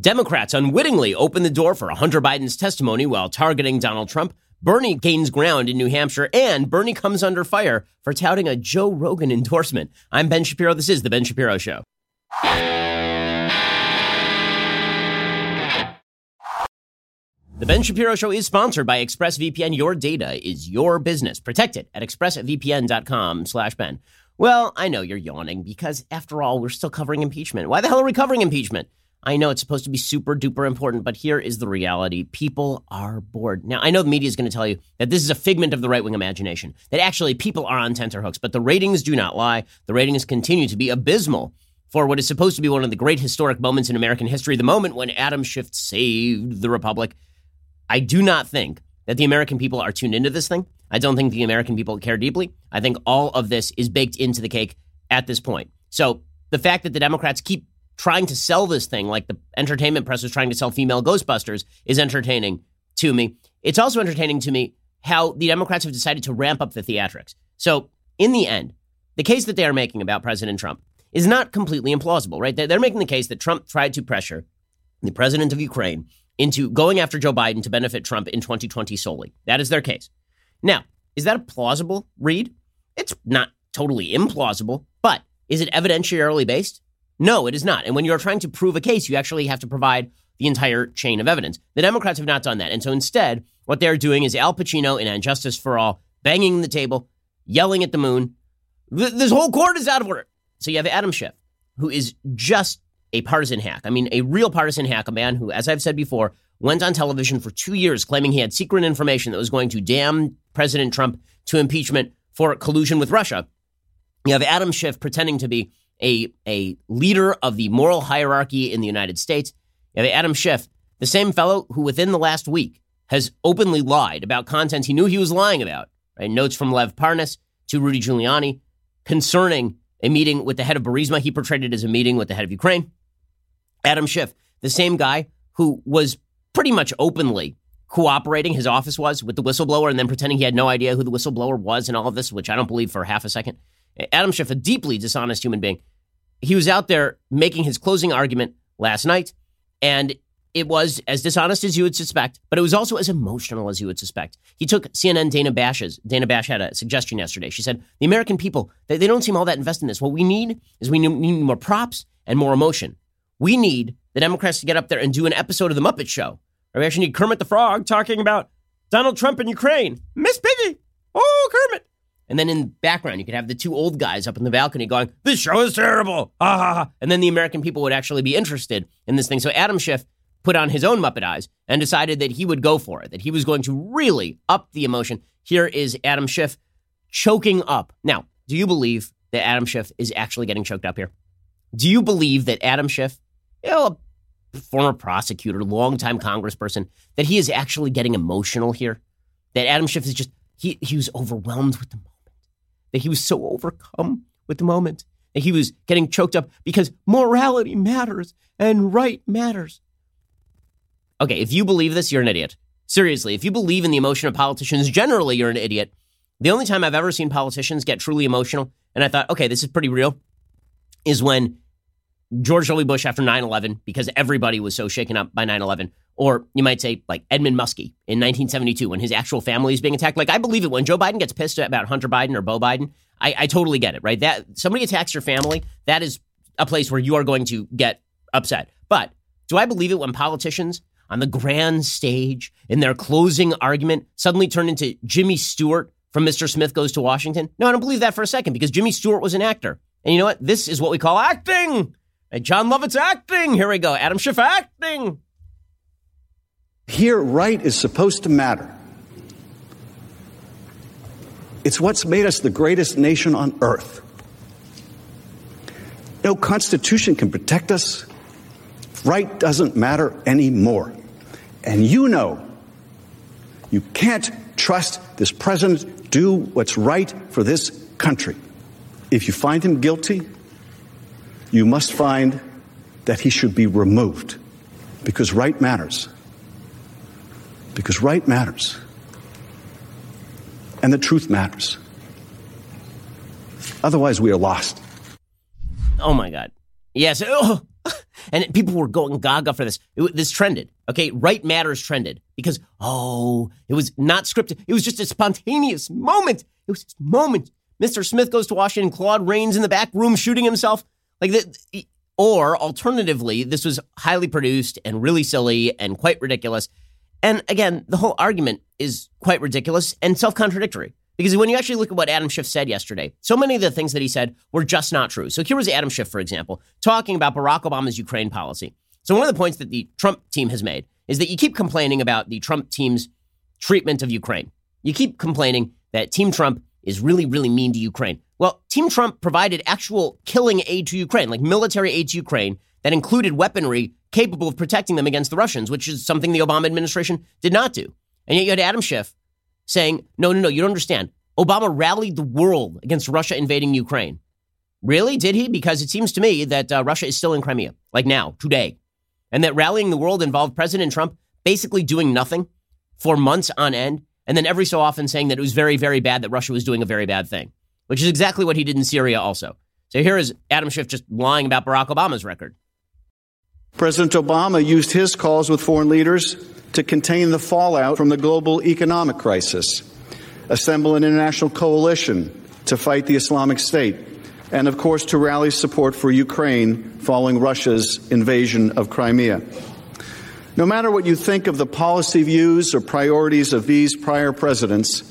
Democrats unwittingly open the door for Hunter Biden's testimony while targeting Donald Trump. Bernie gains ground in New Hampshire, and Bernie comes under fire for touting a Joe Rogan endorsement. I'm Ben Shapiro. This is The Ben Shapiro Show. The Ben Shapiro Show is sponsored by ExpressVPN. Your data is your business. Protect it at expressvpn.com slash Ben. Well, I know you're yawning because, after all, we're still covering impeachment. Why the hell are we covering impeachment? I know it's supposed to be super duper important, but here is the reality. People are bored. Now, I know the media is going to tell you that this is a figment of the right wing imagination, that actually people are on tenterhooks, but the ratings do not lie. The ratings continue to be abysmal for what is supposed to be one of the great historic moments in American history, the moment when Adam Schiff saved the Republic. I do not think that the American people are tuned into this thing. I don't think the American people care deeply. I think all of this is baked into the cake at this point. So the fact that the Democrats keep trying to sell this thing like the entertainment press was trying to sell female Ghostbusters is entertaining to me. It's also entertaining to me how the Democrats have decided to ramp up the theatrics. So in the end, the case that they are making about President Trump is not completely implausible, right? They're making the case that Trump tried to pressure the president of Ukraine into going after Joe Biden to benefit Trump in 2020 solely. That is their case. Now, is that a plausible read? It's not totally implausible, but is it evidentiarily based? No, it is not. And when you're trying to prove a case, you actually have to provide the entire chain of evidence. The Democrats have not done that. And so instead, what they're doing is Al Pacino in Justice for All, banging the table, yelling at the moon. This whole court is out of order. So you have Adam Schiff, who is just a partisan hack. I mean, a real partisan hack, a man who, as I've said before, went on television for two years claiming he had secret information that was going to damn President Trump to impeachment for collusion with Russia. You have Adam Schiff pretending to be a, a leader of the moral hierarchy in the United States. Adam Schiff, the same fellow who within the last week has openly lied about content he knew he was lying about. Right? Notes from Lev Parnas to Rudy Giuliani concerning a meeting with the head of Burisma. He portrayed it as a meeting with the head of Ukraine. Adam Schiff, the same guy who was pretty much openly cooperating, his office was, with the whistleblower and then pretending he had no idea who the whistleblower was and all of this, which I don't believe for half a second. Adam Schiff, a deeply dishonest human being, he was out there making his closing argument last night, and it was as dishonest as you would suspect, but it was also as emotional as you would suspect. He took CNN Dana Bash's. Dana Bash had a suggestion yesterday. She said, The American people, they, they don't seem all that invested in this. What we need is we need more props and more emotion. We need the Democrats to get up there and do an episode of The Muppet Show. Or we actually need Kermit the Frog talking about Donald Trump and Ukraine. Miss Piggy. Oh, Kermit. And then in the background, you could have the two old guys up in the balcony going, This show is terrible. Ah. And then the American people would actually be interested in this thing. So Adam Schiff put on his own Muppet eyes and decided that he would go for it, that he was going to really up the emotion. Here is Adam Schiff choking up. Now, do you believe that Adam Schiff is actually getting choked up here? Do you believe that Adam Schiff, you know, a former prosecutor, longtime congressperson, that he is actually getting emotional here? That Adam Schiff is just, he, he was overwhelmed with the that he was so overcome with the moment that he was getting choked up because morality matters and right matters. Okay, if you believe this, you're an idiot. Seriously, if you believe in the emotion of politicians, generally you're an idiot. The only time I've ever seen politicians get truly emotional, and I thought, okay, this is pretty real, is when George W. Bush after 9 11, because everybody was so shaken up by 9 11, or you might say like Edmund Muskie in 1972 when his actual family is being attacked. Like I believe it when Joe Biden gets pissed about Hunter Biden or Beau Biden. I, I totally get it, right? That somebody attacks your family, that is a place where you are going to get upset. But do I believe it when politicians on the grand stage in their closing argument suddenly turn into Jimmy Stewart from Mr. Smith Goes to Washington? No, I don't believe that for a second because Jimmy Stewart was an actor. And you know what? This is what we call acting. And Jon Lovitz's acting. Here we go. Adam Schiff acting. Here, right is supposed to matter. It's what's made us the greatest nation on earth. No constitution can protect us. Right doesn't matter anymore. And you know you can't trust this president to do what's right for this country. If you find him guilty, you must find that he should be removed because right matters because right matters and the truth matters. Otherwise, we are lost. Oh my God. Yes. Oh. And people were going gaga for this. It, this trended. Okay. Right matters trended because, oh, it was not scripted. It was just a spontaneous moment. It was this moment. Mr. Smith goes to Washington. Claude Rains in the back room shooting himself. Like that. Or alternatively, this was highly produced and really silly and quite ridiculous. And again, the whole argument is quite ridiculous and self contradictory. Because when you actually look at what Adam Schiff said yesterday, so many of the things that he said were just not true. So here was Adam Schiff, for example, talking about Barack Obama's Ukraine policy. So one of the points that the Trump team has made is that you keep complaining about the Trump team's treatment of Ukraine. You keep complaining that Team Trump is really, really mean to Ukraine. Well, Team Trump provided actual killing aid to Ukraine, like military aid to Ukraine that included weaponry capable of protecting them against the Russians, which is something the Obama administration did not do. And yet you had Adam Schiff saying, no, no, no, you don't understand. Obama rallied the world against Russia invading Ukraine. Really? Did he? Because it seems to me that uh, Russia is still in Crimea, like now, today. And that rallying the world involved President Trump basically doing nothing for months on end, and then every so often saying that it was very, very bad that Russia was doing a very bad thing, which is exactly what he did in Syria also. So here is Adam Schiff just lying about Barack Obama's record. President Obama used his calls with foreign leaders to contain the fallout from the global economic crisis, assemble an international coalition to fight the Islamic State, and of course to rally support for Ukraine following Russia's invasion of Crimea. No matter what you think of the policy views or priorities of these prior presidents,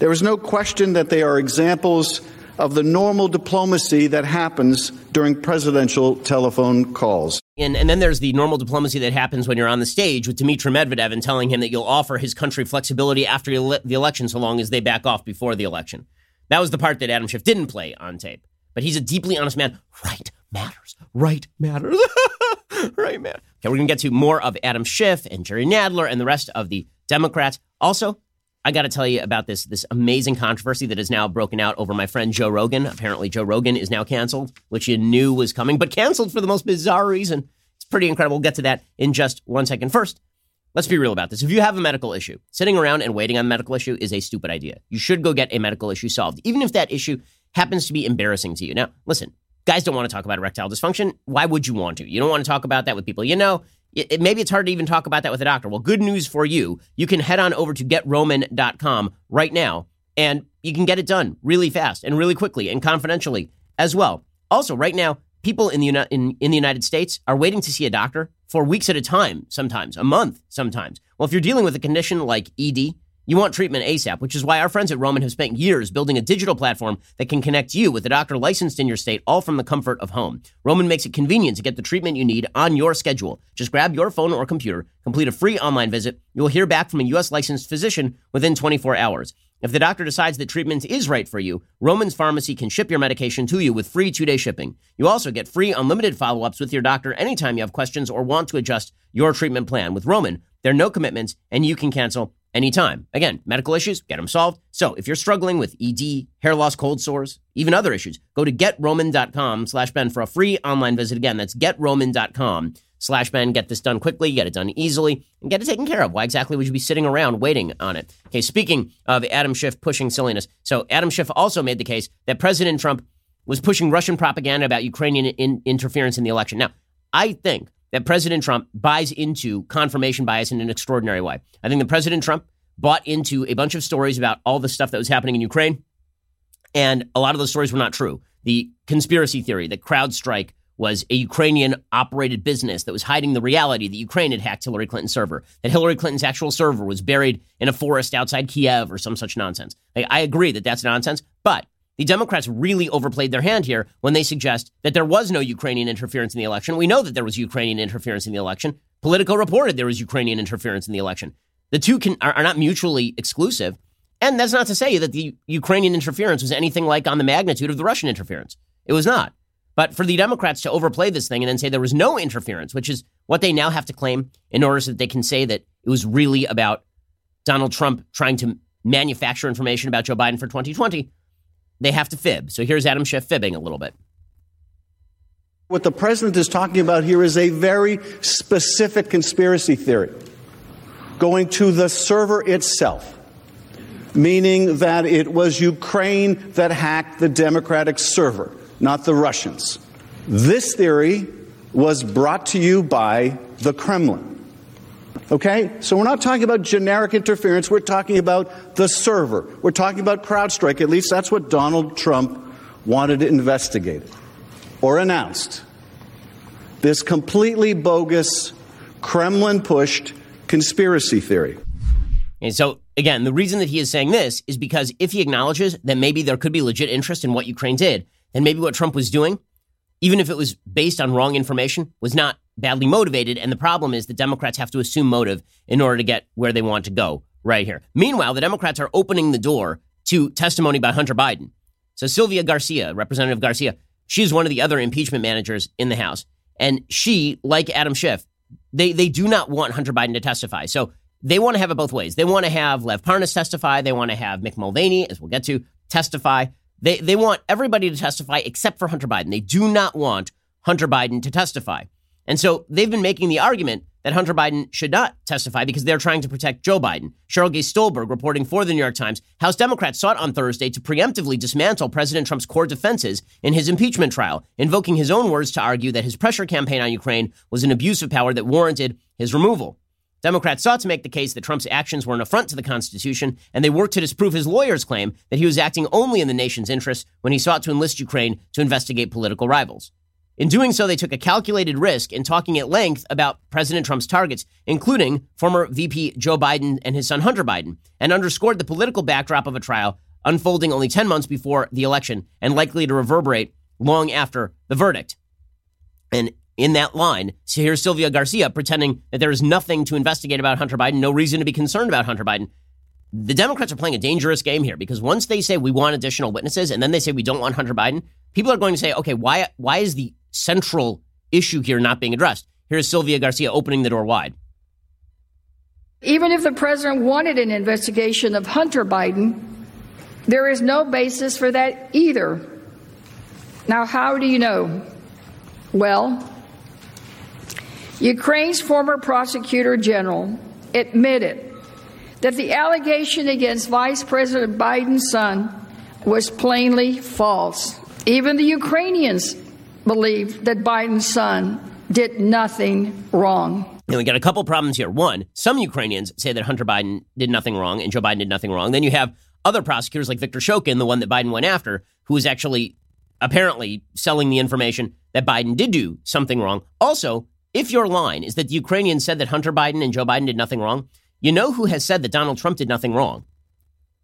there is no question that they are examples of the normal diplomacy that happens during presidential telephone calls. And, and then there's the normal diplomacy that happens when you're on the stage with Dmitry Medvedev and telling him that you'll offer his country flexibility after the election so long as they back off before the election. That was the part that Adam Schiff didn't play on tape. But he's a deeply honest man. Right matters. Right matters. right, man. Okay, we're going to get to more of Adam Schiff and Jerry Nadler and the rest of the Democrats. Also, I got to tell you about this this amazing controversy that has now broken out over my friend Joe Rogan. Apparently, Joe Rogan is now canceled, which you knew was coming, but canceled for the most bizarre reason. It's pretty incredible. We'll get to that in just one second. First, let's be real about this. If you have a medical issue, sitting around and waiting on a medical issue is a stupid idea. You should go get a medical issue solved, even if that issue happens to be embarrassing to you. Now, listen, guys don't want to talk about erectile dysfunction. Why would you want to? You don't want to talk about that with people you know. It, maybe it's hard to even talk about that with a doctor. Well, good news for you. You can head on over to getroman.com right now and you can get it done really fast and really quickly and confidentially as well. Also, right now, people in the, in, in the United States are waiting to see a doctor for weeks at a time, sometimes a month, sometimes. Well, if you're dealing with a condition like ED, you want treatment ASAP, which is why our friends at Roman have spent years building a digital platform that can connect you with a doctor licensed in your state, all from the comfort of home. Roman makes it convenient to get the treatment you need on your schedule. Just grab your phone or computer, complete a free online visit. You will hear back from a U.S. licensed physician within 24 hours. If the doctor decides that treatment is right for you, Roman's Pharmacy can ship your medication to you with free two day shipping. You also get free unlimited follow ups with your doctor anytime you have questions or want to adjust your treatment plan. With Roman, there are no commitments and you can cancel anytime. Again, medical issues, get them solved. So if you're struggling with ED, hair loss, cold sores, even other issues, go to getroman.com slash Ben for a free online visit. Again, that's getroman.com slash Ben. Get this done quickly, get it done easily, and get it taken care of. Why exactly would you be sitting around waiting on it? Okay, speaking of Adam Schiff pushing silliness. So Adam Schiff also made the case that President Trump was pushing Russian propaganda about Ukrainian in- interference in the election. Now, I think that President Trump buys into confirmation bias in an extraordinary way. I think that President Trump bought into a bunch of stories about all the stuff that was happening in Ukraine, and a lot of those stories were not true. The conspiracy theory that CrowdStrike was a Ukrainian operated business that was hiding the reality that Ukraine had hacked Hillary Clinton's server, that Hillary Clinton's actual server was buried in a forest outside Kiev or some such nonsense. I agree that that's nonsense, but the Democrats really overplayed their hand here when they suggest that there was no Ukrainian interference in the election. We know that there was Ukrainian interference in the election. Politico reported there was Ukrainian interference in the election. The two can, are, are not mutually exclusive. And that's not to say that the Ukrainian interference was anything like on the magnitude of the Russian interference. It was not. But for the Democrats to overplay this thing and then say there was no interference, which is what they now have to claim in order so that they can say that it was really about Donald Trump trying to manufacture information about Joe Biden for 2020, they have to fib. So here's Adam Schiff fibbing a little bit. What the president is talking about here is a very specific conspiracy theory going to the server itself, meaning that it was Ukraine that hacked the Democratic server, not the Russians. This theory was brought to you by the Kremlin. Okay? So we're not talking about generic interference. We're talking about the server. We're talking about CrowdStrike. At least that's what Donald Trump wanted to investigate or announced. This completely bogus, Kremlin pushed conspiracy theory. And so, again, the reason that he is saying this is because if he acknowledges that maybe there could be legit interest in what Ukraine did, then maybe what Trump was doing, even if it was based on wrong information, was not badly motivated. And the problem is the Democrats have to assume motive in order to get where they want to go right here. Meanwhile, the Democrats are opening the door to testimony by Hunter Biden. So Sylvia Garcia, Representative Garcia, she's one of the other impeachment managers in the House. And she, like Adam Schiff, they, they do not want Hunter Biden to testify. So they want to have it both ways. They want to have Lev Parnas testify. They want to have Mick Mulvaney, as we'll get to, testify. They, they want everybody to testify except for Hunter Biden. They do not want Hunter Biden to testify. And so they've been making the argument that Hunter Biden should not testify because they're trying to protect Joe Biden. Sheryl Gay Stolberg reporting for the New York Times House Democrats sought on Thursday to preemptively dismantle President Trump's core defenses in his impeachment trial, invoking his own words to argue that his pressure campaign on Ukraine was an abuse of power that warranted his removal. Democrats sought to make the case that Trump's actions were an affront to the Constitution, and they worked to disprove his lawyer's claim that he was acting only in the nation's interest when he sought to enlist Ukraine to investigate political rivals. In doing so, they took a calculated risk in talking at length about President Trump's targets, including former VP Joe Biden and his son Hunter Biden, and underscored the political backdrop of a trial unfolding only 10 months before the election and likely to reverberate long after the verdict. And in that line, so here's Sylvia Garcia pretending that there is nothing to investigate about Hunter Biden, no reason to be concerned about Hunter Biden. The Democrats are playing a dangerous game here because once they say we want additional witnesses and then they say we don't want Hunter Biden, people are going to say, okay, why why is the central issue here not being addressed. Here's Sylvia Garcia opening the door wide. Even if the president wanted an investigation of Hunter Biden, there is no basis for that either. Now, how do you know? Well, Ukraine's former prosecutor general admitted that the allegation against Vice President Biden's son was plainly false. Even the Ukrainians believe that Biden's son did nothing wrong. And we got a couple problems here. One, some Ukrainians say that Hunter Biden did nothing wrong and Joe Biden did nothing wrong. Then you have other prosecutors like Victor Shokin, the one that Biden went after, who is actually apparently selling the information that Biden did do something wrong. Also, if your line is that the Ukrainians said that Hunter Biden and Joe Biden did nothing wrong, you know who has said that Donald Trump did nothing wrong?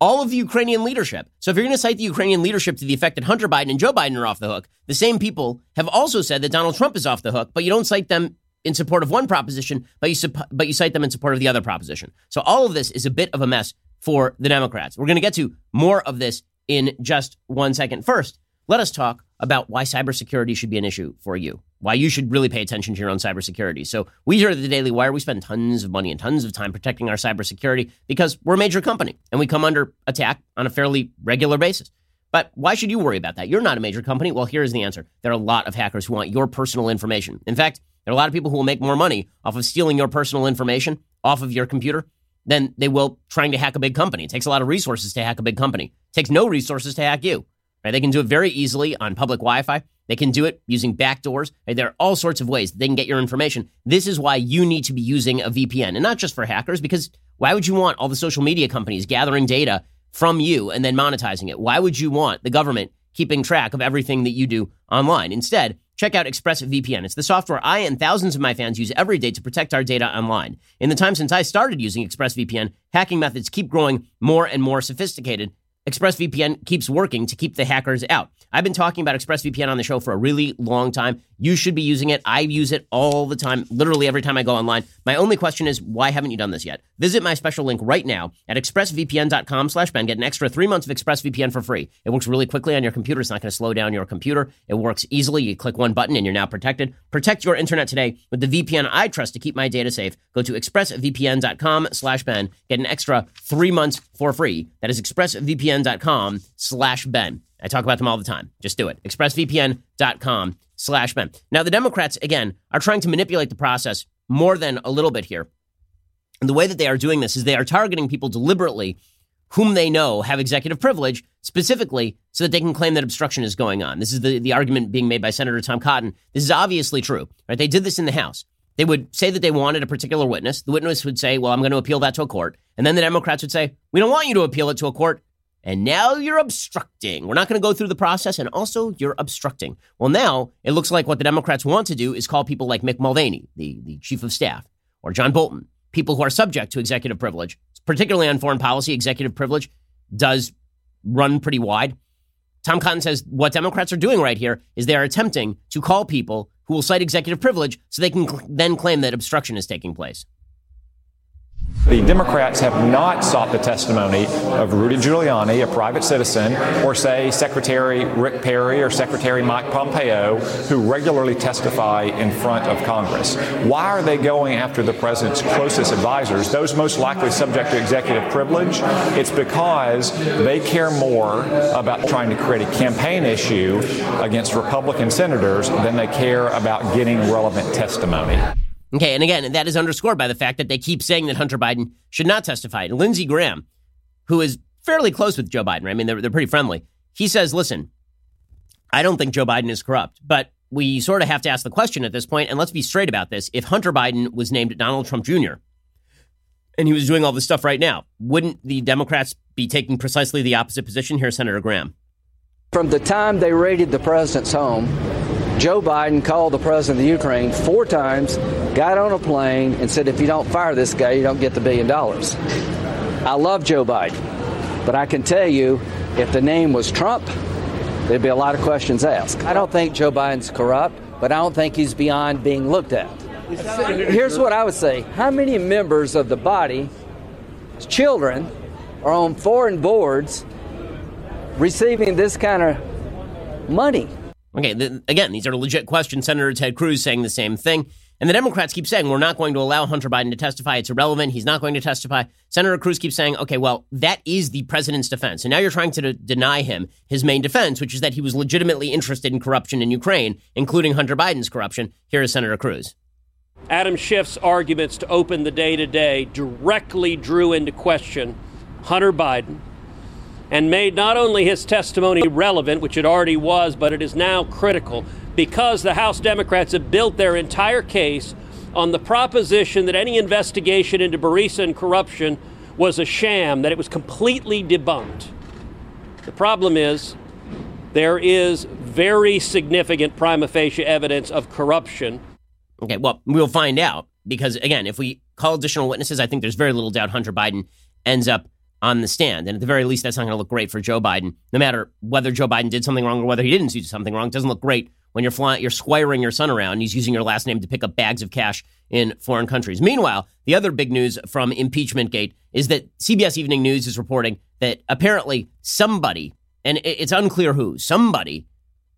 All of the Ukrainian leadership. So if you're going to cite the Ukrainian leadership to the effect that Hunter Biden and Joe Biden are off the hook, the same people have also said that Donald Trump is off the hook, but you don't cite them in support of one proposition, but you but you cite them in support of the other proposition. So all of this is a bit of a mess for the Democrats. We're going to get to more of this in just one second. First, let us talk about why cybersecurity should be an issue for you, why you should really pay attention to your own cybersecurity. So, we here at the Daily Wire, we spend tons of money and tons of time protecting our cybersecurity because we're a major company and we come under attack on a fairly regular basis. But why should you worry about that? You're not a major company. Well, here's the answer there are a lot of hackers who want your personal information. In fact, there are a lot of people who will make more money off of stealing your personal information off of your computer than they will trying to hack a big company. It takes a lot of resources to hack a big company. It takes no resources to hack you. Right? They can do it very easily on public Wi-Fi. They can do it using backdoors. Right? There are all sorts of ways they can get your information. This is why you need to be using a VPN, and not just for hackers. Because why would you want all the social media companies gathering data from you and then monetizing it? Why would you want the government keeping track of everything that you do online? Instead, check out ExpressVPN. It's the software I and thousands of my fans use every day to protect our data online. In the time since I started using ExpressVPN, hacking methods keep growing more and more sophisticated ExpressVPN keeps working to keep the hackers out. I've been talking about ExpressVPN on the show for a really long time. You should be using it. I use it all the time, literally every time I go online. My only question is, why haven't you done this yet? Visit my special link right now at expressvpn.com slash Ben. Get an extra three months of ExpressVPN for free. It works really quickly on your computer. It's not going to slow down your computer. It works easily. You click one button and you're now protected. Protect your internet today with the VPN I trust to keep my data safe. Go to expressvpn.com slash Ben. Get an extra three months for free. That is expressvpn.com slash Ben. I talk about them all the time. Just do it. expressvpn.com slash Ben. Now, the Democrats, again, are trying to manipulate the process more than a little bit here. And the way that they are doing this is they are targeting people deliberately whom they know have executive privilege, specifically so that they can claim that obstruction is going on. This is the, the argument being made by Senator Tom Cotton. This is obviously true. Right? They did this in the House. They would say that they wanted a particular witness. The witness would say, Well, I'm going to appeal that to a court. And then the Democrats would say, We don't want you to appeal it to a court. And now you're obstructing. We're not going to go through the process. And also, you're obstructing. Well, now it looks like what the Democrats want to do is call people like Mick Mulvaney, the, the chief of staff, or John Bolton, people who are subject to executive privilege, particularly on foreign policy. Executive privilege does run pretty wide. Tom Cotton says what Democrats are doing right here is they are attempting to call people who will cite executive privilege so they can cl- then claim that obstruction is taking place. The Democrats have not sought the testimony of Rudy Giuliani, a private citizen, or say Secretary Rick Perry or Secretary Mike Pompeo, who regularly testify in front of Congress. Why are they going after the president's closest advisors, those most likely subject to executive privilege? It's because they care more about trying to create a campaign issue against Republican senators than they care about getting relevant testimony. Okay, and again, that is underscored by the fact that they keep saying that Hunter Biden should not testify. And Lindsey Graham, who is fairly close with Joe Biden, right? I mean, they're, they're pretty friendly. He says, listen, I don't think Joe Biden is corrupt, but we sort of have to ask the question at this point, and let's be straight about this. If Hunter Biden was named Donald Trump Jr., and he was doing all this stuff right now, wouldn't the Democrats be taking precisely the opposite position? Here, Senator Graham. From the time they raided the president's home, Joe Biden called the president of the Ukraine four times, got on a plane, and said, if you don't fire this guy, you don't get the billion dollars. I love Joe Biden, but I can tell you, if the name was Trump, there'd be a lot of questions asked. I don't think Joe Biden's corrupt, but I don't think he's beyond being looked at. Here's what I would say How many members of the body, children, are on foreign boards receiving this kind of money? Okay, again, these are legit questions. Senator Ted Cruz saying the same thing. And the Democrats keep saying, we're not going to allow Hunter Biden to testify. It's irrelevant. He's not going to testify. Senator Cruz keeps saying, okay, well, that is the president's defense. And now you're trying to deny him his main defense, which is that he was legitimately interested in corruption in Ukraine, including Hunter Biden's corruption. Here is Senator Cruz. Adam Schiff's arguments to open the day today directly drew into question Hunter Biden and made not only his testimony relevant, which it already was, but it is now critical because the House Democrats have built their entire case on the proposition that any investigation into Burisma and corruption was a sham, that it was completely debunked. The problem is there is very significant prima facie evidence of corruption. Okay, well, we'll find out because, again, if we call additional witnesses, I think there's very little doubt Hunter Biden ends up on the stand. And at the very least, that's not going to look great for Joe Biden. No matter whether Joe Biden did something wrong or whether he didn't do something wrong, it doesn't look great when you're flying, you're squiring your son around. And he's using your last name to pick up bags of cash in foreign countries. Meanwhile, the other big news from impeachment gate is that CBS Evening News is reporting that apparently somebody, and it's unclear who, somebody,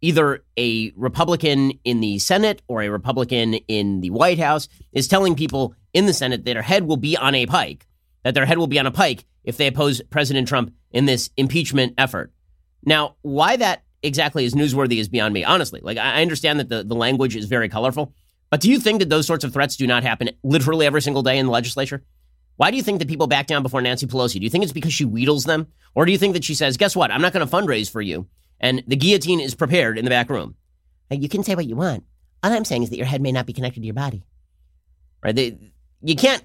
either a Republican in the Senate or a Republican in the White House, is telling people in the Senate that her head will be on a pike, that their head will be on a pike if they oppose President Trump in this impeachment effort. Now, why that exactly is newsworthy is beyond me, honestly. Like, I understand that the, the language is very colorful, but do you think that those sorts of threats do not happen literally every single day in the legislature? Why do you think that people back down before Nancy Pelosi? Do you think it's because she wheedles them? Or do you think that she says, guess what? I'm not going to fundraise for you. And the guillotine is prepared in the back room. you can say what you want. All I'm saying is that your head may not be connected to your body. Right? They, you can't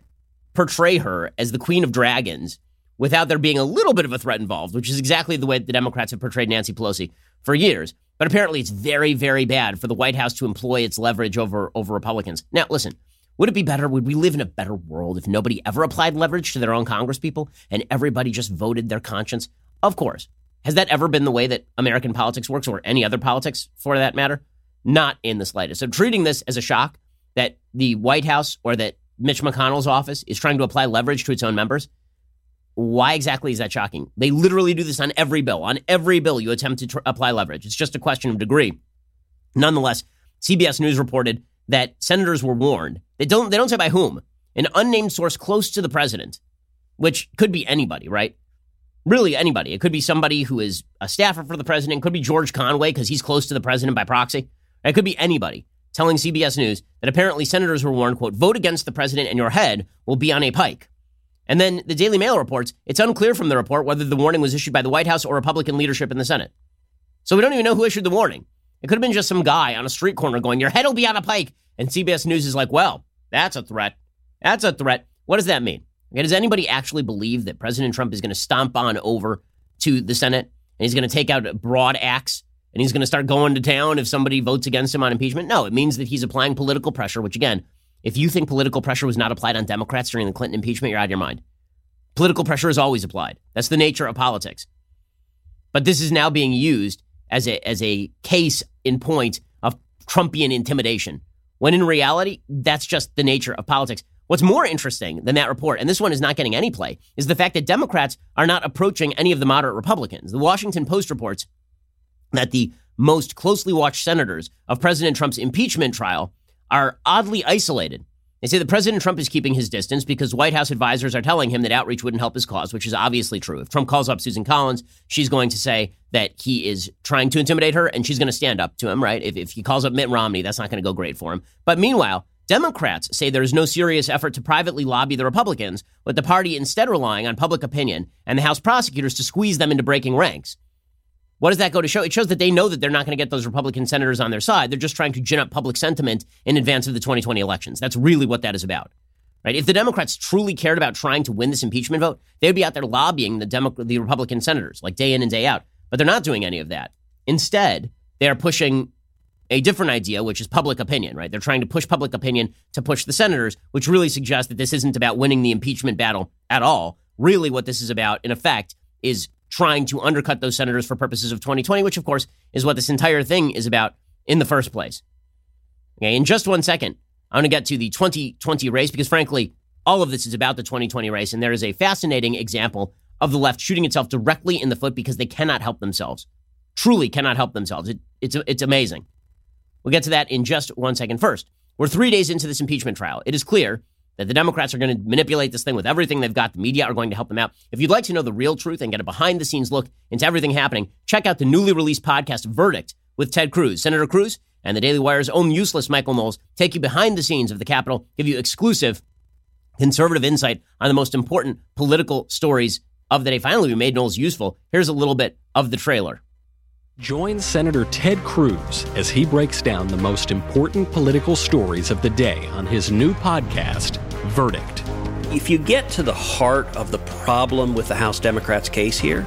portray her as the queen of dragons without there being a little bit of a threat involved, which is exactly the way the Democrats have portrayed Nancy Pelosi for years. But apparently, it's very, very bad for the White House to employ its leverage over, over Republicans. Now, listen, would it be better? Would we live in a better world if nobody ever applied leverage to their own congresspeople and everybody just voted their conscience? Of course. Has that ever been the way that American politics works or any other politics for that matter? Not in the slightest. So treating this as a shock that the White House or that Mitch McConnell's office is trying to apply leverage to its own members why exactly is that shocking? They literally do this on every bill. On every bill, you attempt to tr- apply leverage. It's just a question of degree. Nonetheless, CBS News reported that senators were warned. They don't. They don't say by whom. An unnamed source close to the president, which could be anybody, right? Really, anybody. It could be somebody who is a staffer for the president. It could be George Conway because he's close to the president by proxy. It could be anybody telling CBS News that apparently senators were warned, "quote Vote against the president, and your head will be on a pike." And then the Daily Mail reports it's unclear from the report whether the warning was issued by the White House or Republican leadership in the Senate. So we don't even know who issued the warning. It could have been just some guy on a street corner going, Your head will be on a pike. And CBS News is like, Well, that's a threat. That's a threat. What does that mean? Okay, does anybody actually believe that President Trump is going to stomp on over to the Senate and he's going to take out a broad axe and he's going to start going to town if somebody votes against him on impeachment? No, it means that he's applying political pressure, which again, if you think political pressure was not applied on Democrats during the Clinton impeachment, you're out of your mind. Political pressure is always applied. That's the nature of politics. But this is now being used as a as a case in point of Trumpian intimidation. When in reality, that's just the nature of politics. What's more interesting than that report, and this one is not getting any play, is the fact that Democrats are not approaching any of the moderate Republicans. The Washington Post reports that the most closely watched senators of President Trump's impeachment trial are oddly isolated. They say that President Trump is keeping his distance because White House advisors are telling him that outreach wouldn't help his cause, which is obviously true. If Trump calls up Susan Collins, she's going to say that he is trying to intimidate her and she's going to stand up to him, right? If, if he calls up Mitt Romney, that's not going to go great for him. But meanwhile, Democrats say there is no serious effort to privately lobby the Republicans, with the party instead relying on public opinion and the House prosecutors to squeeze them into breaking ranks. What does that go to show? It shows that they know that they're not going to get those Republican senators on their side. They're just trying to gin up public sentiment in advance of the 2020 elections. That's really what that is about. Right? If the Democrats truly cared about trying to win this impeachment vote, they would be out there lobbying the Demo- the Republican senators like day in and day out. But they're not doing any of that. Instead, they are pushing a different idea, which is public opinion, right? They're trying to push public opinion to push the senators, which really suggests that this isn't about winning the impeachment battle at all. Really, what this is about, in effect, is trying to undercut those senators for purposes of 2020, which of course is what this entire thing is about in the first place. Okay, in just one second, I'm going to get to the 2020 race because frankly, all of this is about the 2020 race. And there is a fascinating example of the left shooting itself directly in the foot because they cannot help themselves. Truly cannot help themselves. It, it's, it's amazing. We'll get to that in just one second. First, we're three days into this impeachment trial. It is clear that the Democrats are going to manipulate this thing with everything they've got. The media are going to help them out. If you'd like to know the real truth and get a behind the scenes look into everything happening, check out the newly released podcast Verdict with Ted Cruz. Senator Cruz and the Daily Wire's own useless Michael Knowles take you behind the scenes of the Capitol, give you exclusive conservative insight on the most important political stories of the day. Finally, we made Knowles useful. Here's a little bit of the trailer. Join Senator Ted Cruz as he breaks down the most important political stories of the day on his new podcast, Verdict. If you get to the heart of the problem with the House Democrats' case here,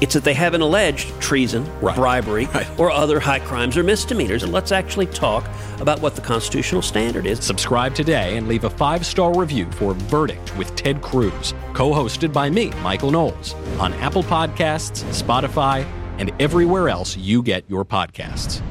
it's that they haven't alleged treason, right. bribery, right. or other high crimes or misdemeanors. And let's actually talk about what the constitutional standard is. Subscribe today and leave a five star review for Verdict with Ted Cruz, co hosted by me, Michael Knowles, on Apple Podcasts, Spotify, and everywhere else you get your podcasts.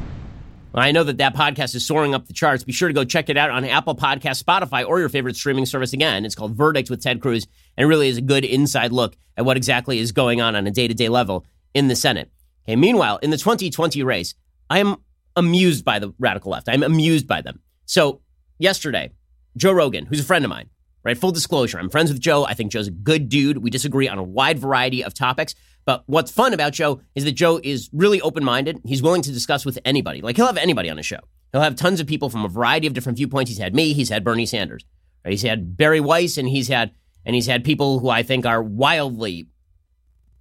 I know that that podcast is soaring up the charts. Be sure to go check it out on Apple Podcast, Spotify, or your favorite streaming service. Again, it's called Verdict with Ted Cruz, and really is a good inside look at what exactly is going on on a day to day level in the Senate. Okay. Meanwhile, in the 2020 race, I am amused by the radical left. I'm amused by them. So yesterday, Joe Rogan, who's a friend of mine, right? Full disclosure, I'm friends with Joe. I think Joe's a good dude. We disagree on a wide variety of topics. But what's fun about Joe is that Joe is really open minded. He's willing to discuss with anybody. Like he'll have anybody on his show. He'll have tons of people from a variety of different viewpoints. He's had me. He's had Bernie Sanders. Right? He's had Bari Weiss, and he's had and he's had people who I think are wildly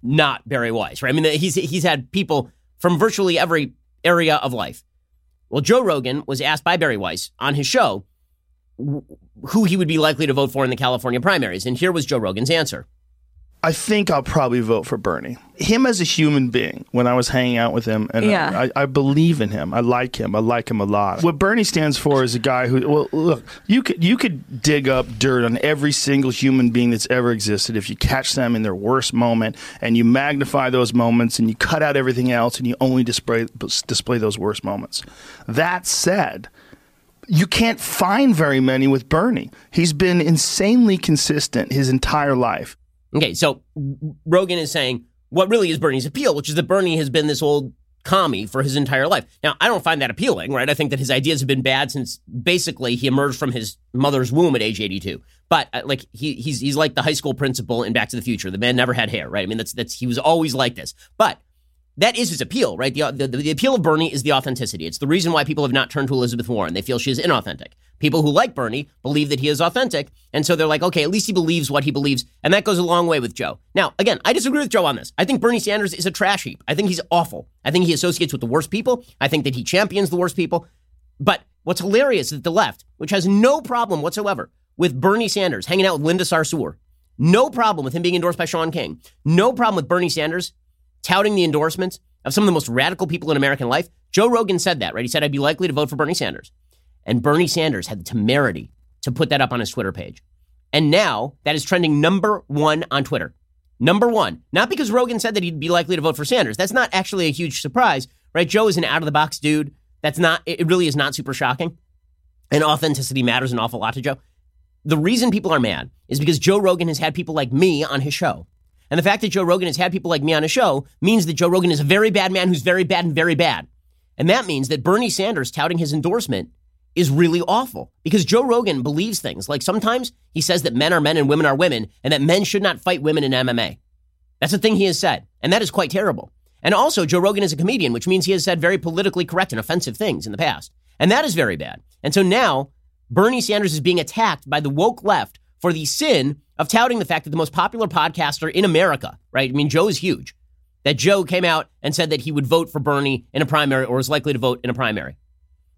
not Bari Weiss. Right? I mean, he's he's had people from virtually every area of life. Well, Joe Rogan was asked by Bari Weiss on his show who he would be likely to vote for in the California primaries, and here was Joe Rogan's answer. I think I'll probably vote for Bernie. Him as a human being, when I was hanging out with him, and yeah. I, I, believe in him. I like him. I like him a lot. What Bernie stands for is a guy who, well, look, you could you could dig up dirt on every single human being that's ever existed if you catch them in their worst moment and you magnify those moments and you cut out everything else and you only display display those worst moments. That said, you can't find very many with Bernie. He's been insanely consistent his entire life. Okay, so Rogan is saying what really is Bernie's appeal, which is that Bernie has been this old commie for his entire life. Now, I don't find that appealing, right? I think that his ideas have been bad since basically he emerged from his mother's womb at age 82. But uh, like he, he's he's like the high school principal in Back to the Future. The man never had hair, right? I mean, that's that's he was always like this. But that is his appeal, right? The, the, the appeal of Bernie is the authenticity. It's the reason why people have not turned to Elizabeth Warren. They feel she is inauthentic. People who like Bernie believe that he is authentic. And so they're like, okay, at least he believes what he believes. And that goes a long way with Joe. Now, again, I disagree with Joe on this. I think Bernie Sanders is a trash heap. I think he's awful. I think he associates with the worst people. I think that he champions the worst people. But what's hilarious is that the left, which has no problem whatsoever with Bernie Sanders hanging out with Linda Sarsour, no problem with him being endorsed by Shaun King, no problem with Bernie Sanders touting the endorsements of some of the most radical people in American life. Joe Rogan said that, right? He said, I'd be likely to vote for Bernie Sanders. And Bernie Sanders had the temerity to put that up on his Twitter page. And now that is trending number one on Twitter. Number one. Not because Rogan said that he'd be likely to vote for Sanders. That's not actually a huge surprise, right? Joe is an out of the box dude. That's not, it really is not super shocking. And authenticity matters an awful lot to Joe. The reason people are mad is because Joe Rogan has had people like me on his show. And the fact that Joe Rogan has had people like me on his show means that Joe Rogan is a very bad man who's very bad and very bad. And that means that Bernie Sanders touting his endorsement is really awful because Joe Rogan believes things like sometimes he says that men are men and women are women and that men should not fight women in MMA. That's a thing he has said. And that is quite terrible. And also, Joe Rogan is a comedian, which means he has said very politically correct and offensive things in the past. And that is very bad. And so now Bernie Sanders is being attacked by the woke left for the sin of touting the fact that the most popular podcaster in America, right? I mean, Joe is huge. That Joe came out and said that he would vote for Bernie in a primary or is likely to vote in a primary.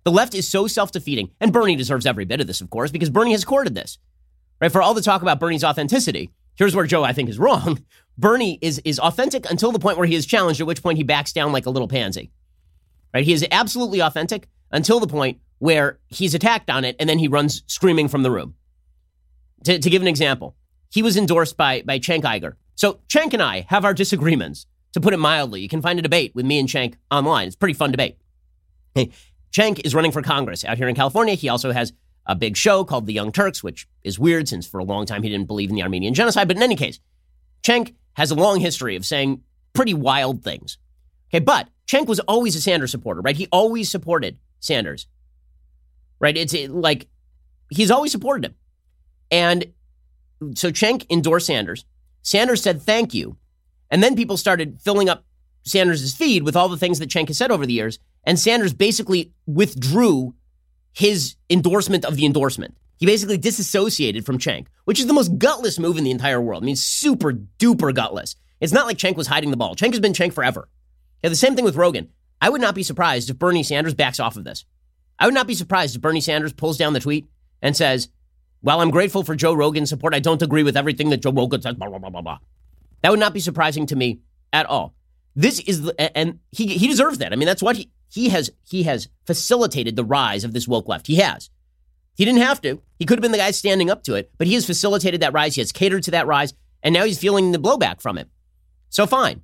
The left is so self defeating, and Bernie deserves every bit of this, of course, because Bernie has courted this. Right? For all the talk about Bernie's authenticity, here's where Joe, I think, is wrong. Bernie is, is authentic until the point where he is challenged, at which point he backs down like a little pansy. Right? He is absolutely authentic until the point where he's attacked on it and then he runs screaming from the room. To, to give an example, he was endorsed by, by Cenk Uygur. So Cenk and I have our disagreements, to put it mildly. You can find a debate with me and Cenk online. It's a pretty fun debate. Hey, Cenk is running for Congress out here in California. He also has a big show called The Young Turks, which is weird since for a long time he didn't believe in the Armenian genocide. But in any case, Cenk has a long history of saying pretty wild things. Okay, but Cenk was always a Sanders supporter, right? He always supported Sanders, right? It's like he's always supported him. And so Cenk endorsed Sanders. Sanders said thank you. And then people started filling up Sanders' feed with all the things that Cenk has said over the years. And Sanders basically withdrew his endorsement of the endorsement. He basically disassociated from Cenk, which is the most gutless move in the entire world. I mean, super duper gutless. It's not like Cenk was hiding the ball. Cenk has been Cenk forever. Yeah, the same thing with Rogan. I would not be surprised if Bernie Sanders backs off of this. I would not be surprised if Bernie Sanders pulls down the tweet and says, While I'm grateful for Joe Rogan's support, I don't agree with everything that Joe Rogan says, blah, blah, blah, blah, blah. That would not be surprising to me at all. This is the, and he he deserves that. I mean, that's what he he has he has facilitated the rise of this woke left. He has. He didn't have to. He could have been the guy standing up to it, but he has facilitated that rise. He has catered to that rise, and now he's feeling the blowback from it. So fine.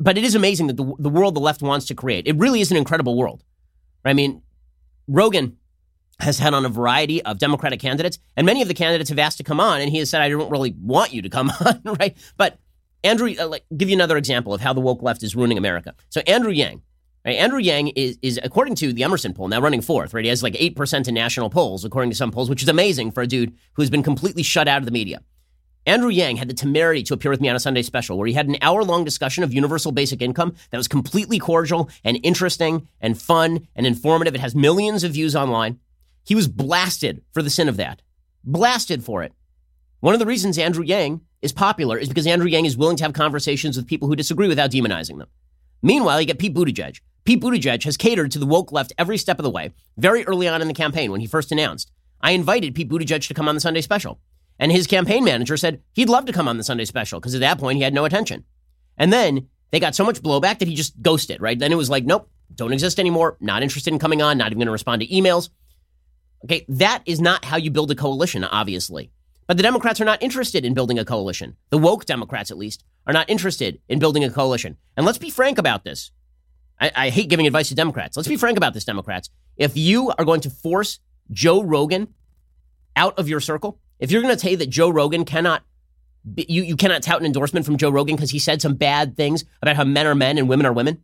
But it is amazing that the, the world the left wants to create. It really is an incredible world. I mean, Rogan has had on a variety of Democratic candidates, and many of the candidates have asked to come on, and he has said, "I don't really want you to come on," right? But Andrew, uh, like, give you another example of how the woke left is ruining America. So Andrew Yang, right? Andrew Yang is is according to the Emerson poll now running fourth, right? He has like eight percent in national polls, according to some polls, which is amazing for a dude who's been completely shut out of the media. Andrew Yang had the temerity to appear with me on a Sunday special where he had an hour long discussion of universal basic income that was completely cordial and interesting and fun and informative. It has millions of views online. He was blasted for the sin of that. Blasted for it. One of the reasons Andrew Yang is popular is because Andrew Yang is willing to have conversations with people who disagree without demonizing them. Meanwhile, you get Pete Buttigieg. Pete Buttigieg has catered to the woke left every step of the way, very early on in the campaign when he first announced. I invited Pete Buttigieg to come on the Sunday special. And his campaign manager said he'd love to come on the Sunday special because at that point he had no attention. And then they got so much blowback that he just ghosted, right? Then it was like, nope, don't exist anymore, not interested in coming on, not even going to respond to emails. Okay, that is not how you build a coalition, obviously. But the Democrats are not interested in building a coalition. The woke Democrats, at least, are not interested in building a coalition. And let's be frank about this. I, I, hate giving advice to Democrats. Let's be frank about this, Democrats. If you are going to force Joe Rogan out of your circle, if you're going to say that Joe Rogan cannot, you, you cannot tout an endorsement from Joe Rogan because he said some bad things about how men are men and women are women,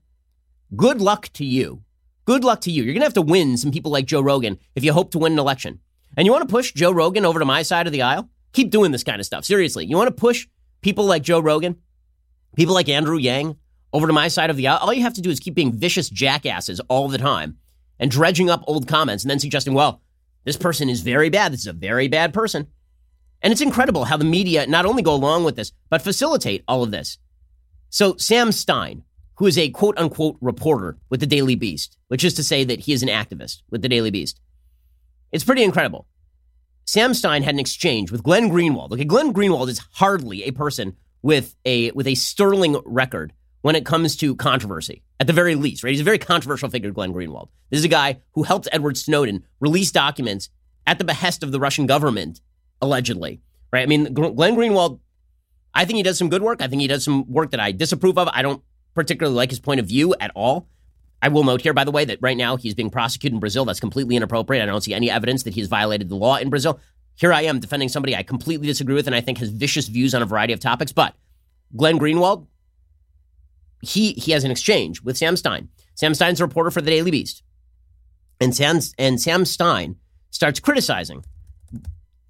good luck to you. Good luck to you. You're going to have to win some people like Joe Rogan if you hope to win an election. And you want to push Joe Rogan over to my side of the aisle? Keep doing this kind of stuff. Seriously. You want to push people like Joe Rogan, people like Andrew Yang over to my side of the aisle? All you have to do is keep being vicious jackasses all the time and dredging up old comments and then suggesting, well, This person is very bad. This is a very bad person. And it's incredible how the media not only go along with this, but facilitate all of this. So, Sam Stein, who is a quote unquote reporter with the Daily Beast, which is to say that he is an activist with the Daily Beast, it's pretty incredible. Sam Stein had an exchange with Glenn Greenwald. Okay, Glenn Greenwald is hardly a person with a with a sterling record when it comes to controversy, at the very least, right? He's a very controversial figure, Glenn Greenwald. This is a guy who helped Edward Snowden release documents at the behest of the Russian government, allegedly, right? I mean, Glenn Greenwald, I think he does some good work. I think he does some work that I disapprove of. I don't particularly like his point of view at all. I will note here, by the way, that right now he's being prosecuted in Brazil. That's completely inappropriate. I don't see any evidence that he's violated the law in Brazil. Here I am defending somebody I completely disagree with and I think has vicious views on a variety of topics. But Glenn Greenwald, he he has an exchange with Sam Stein. Sam Stein's a reporter for the Daily Beast. And Sam, and Sam Stein starts criticizing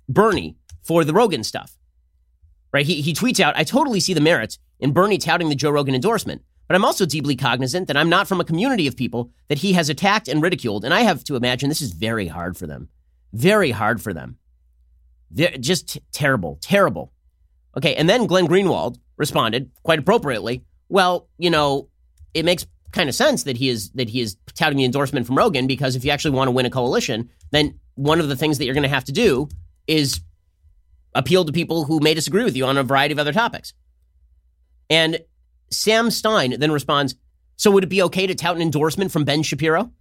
Bernie for the Rogan stuff. Right? He, he tweets out, I totally see the merits in Bernie touting the Joe Rogan endorsement, but I'm also deeply cognizant that I'm not from a community of people that he has attacked and ridiculed. And I have to imagine this is very hard for them. Very hard for them. They're just terrible, terrible. Okay, and then Glenn Greenwald responded quite appropriately well, you know, it makes kind of sense that he is that he is touting the endorsement from Rogan because if you actually want to win a coalition, then one of the things that you're going to have to do is appeal to people who may disagree with you on a variety of other topics. And Sam Stein then responds, "So would it be okay to tout an endorsement from Ben Shapiro?"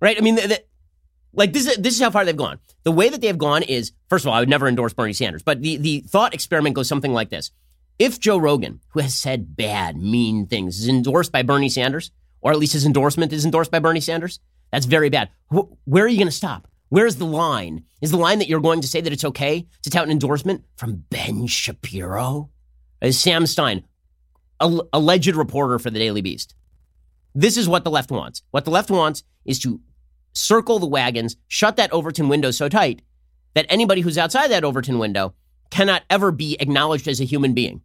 Right? I mean, the, the, like this is this is how far they've gone. The way that they have gone is, first of all, I would never endorse Bernie Sanders, but the the thought experiment goes something like this: if Joe Rogan, who has said bad, mean things, is endorsed by Bernie Sanders, or at least his endorsement is endorsed by Bernie Sanders, that's very bad. Where are you going to stop? Where's the line? Is the line that you're going to say that it's okay to tout an endorsement from Ben Shapiro? Is Sam Stein, a- alleged reporter for the Daily Beast. This is what the left wants. What the left wants is to circle the wagons, shut that Overton window so tight that anybody who's outside that Overton window cannot ever be acknowledged as a human being.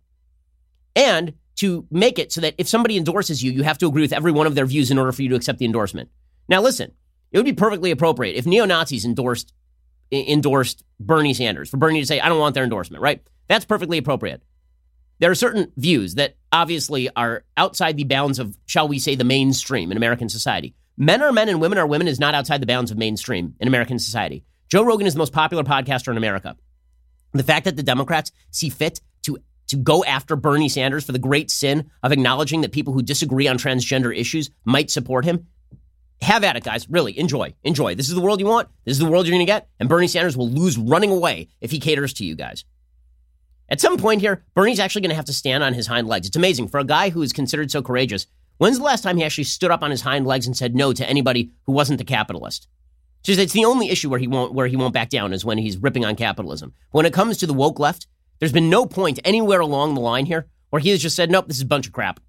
And to make it so that if somebody endorses you, you have to agree with every one of their views in order for you to accept the endorsement. Now, listen, it would be perfectly appropriate if neo Nazis endorsed endorsed Bernie Sanders for Bernie to say, "I don't want their endorsement." Right? That's perfectly appropriate. There are certain views that obviously are outside the bounds of, shall we say, the mainstream in American society. Men are men and women are women is not outside the bounds of mainstream in American society. Joe Rogan is the most popular podcaster in America. The fact that the Democrats see fit to to go after Bernie Sanders for the great sin of acknowledging that people who disagree on transgender issues might support him. Have at it, guys. Really, enjoy. Enjoy. This is the world you want. This is the world you're going to get. And Bernie Sanders will lose running away if he caters to you guys. At some point here, Bernie's actually going to have to stand on his hind legs. It's amazing. For a guy who is considered so courageous, when's the last time he actually stood up on his hind legs and said no to anybody who wasn't a capitalist? Just it's the only issue where he won't where he won't back down is when he's ripping on capitalism. When it comes to the woke left, there's been no point anywhere along the line here where he has just said, "Nope, this is a bunch of crap."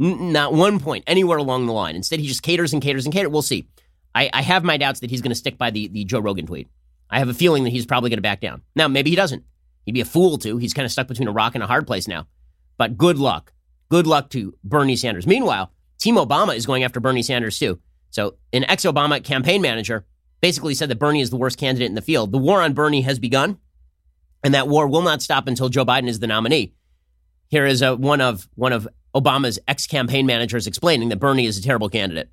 N- not one point anywhere along the line. Instead, he just caters and caters and caters. We'll see. I, I have my doubts that he's going to stick by the, the Joe Rogan tweet. I have a feeling that he's probably going to back down. Now, maybe he doesn't. He'd be a fool to. He's kind of stuck between a rock and a hard place now. But good luck. Good luck to Bernie Sanders. Meanwhile, Team Obama is going after Bernie Sanders too. So, an ex Obama campaign manager basically said that Bernie is the worst candidate in the field. The war on Bernie has begun, and that war will not stop until Joe Biden is the nominee. Here is a, one of one of Obama's ex campaign managers explaining that Bernie is a terrible candidate.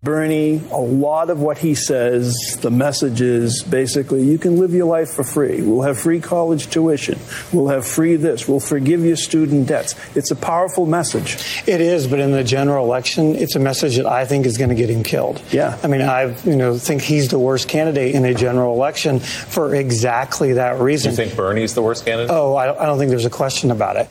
Bernie, a lot of what he says, the message is basically you can live your life for free. We'll have free college tuition. We'll have free this. We'll forgive your student debts. It's a powerful message. It is, but in the general election, it's a message that I think is going to get him killed. Yeah. I mean, I you know think he's the worst candidate in a general election for exactly that reason. You think Bernie's the worst candidate? Oh, I don't, I don't think there's a question about it.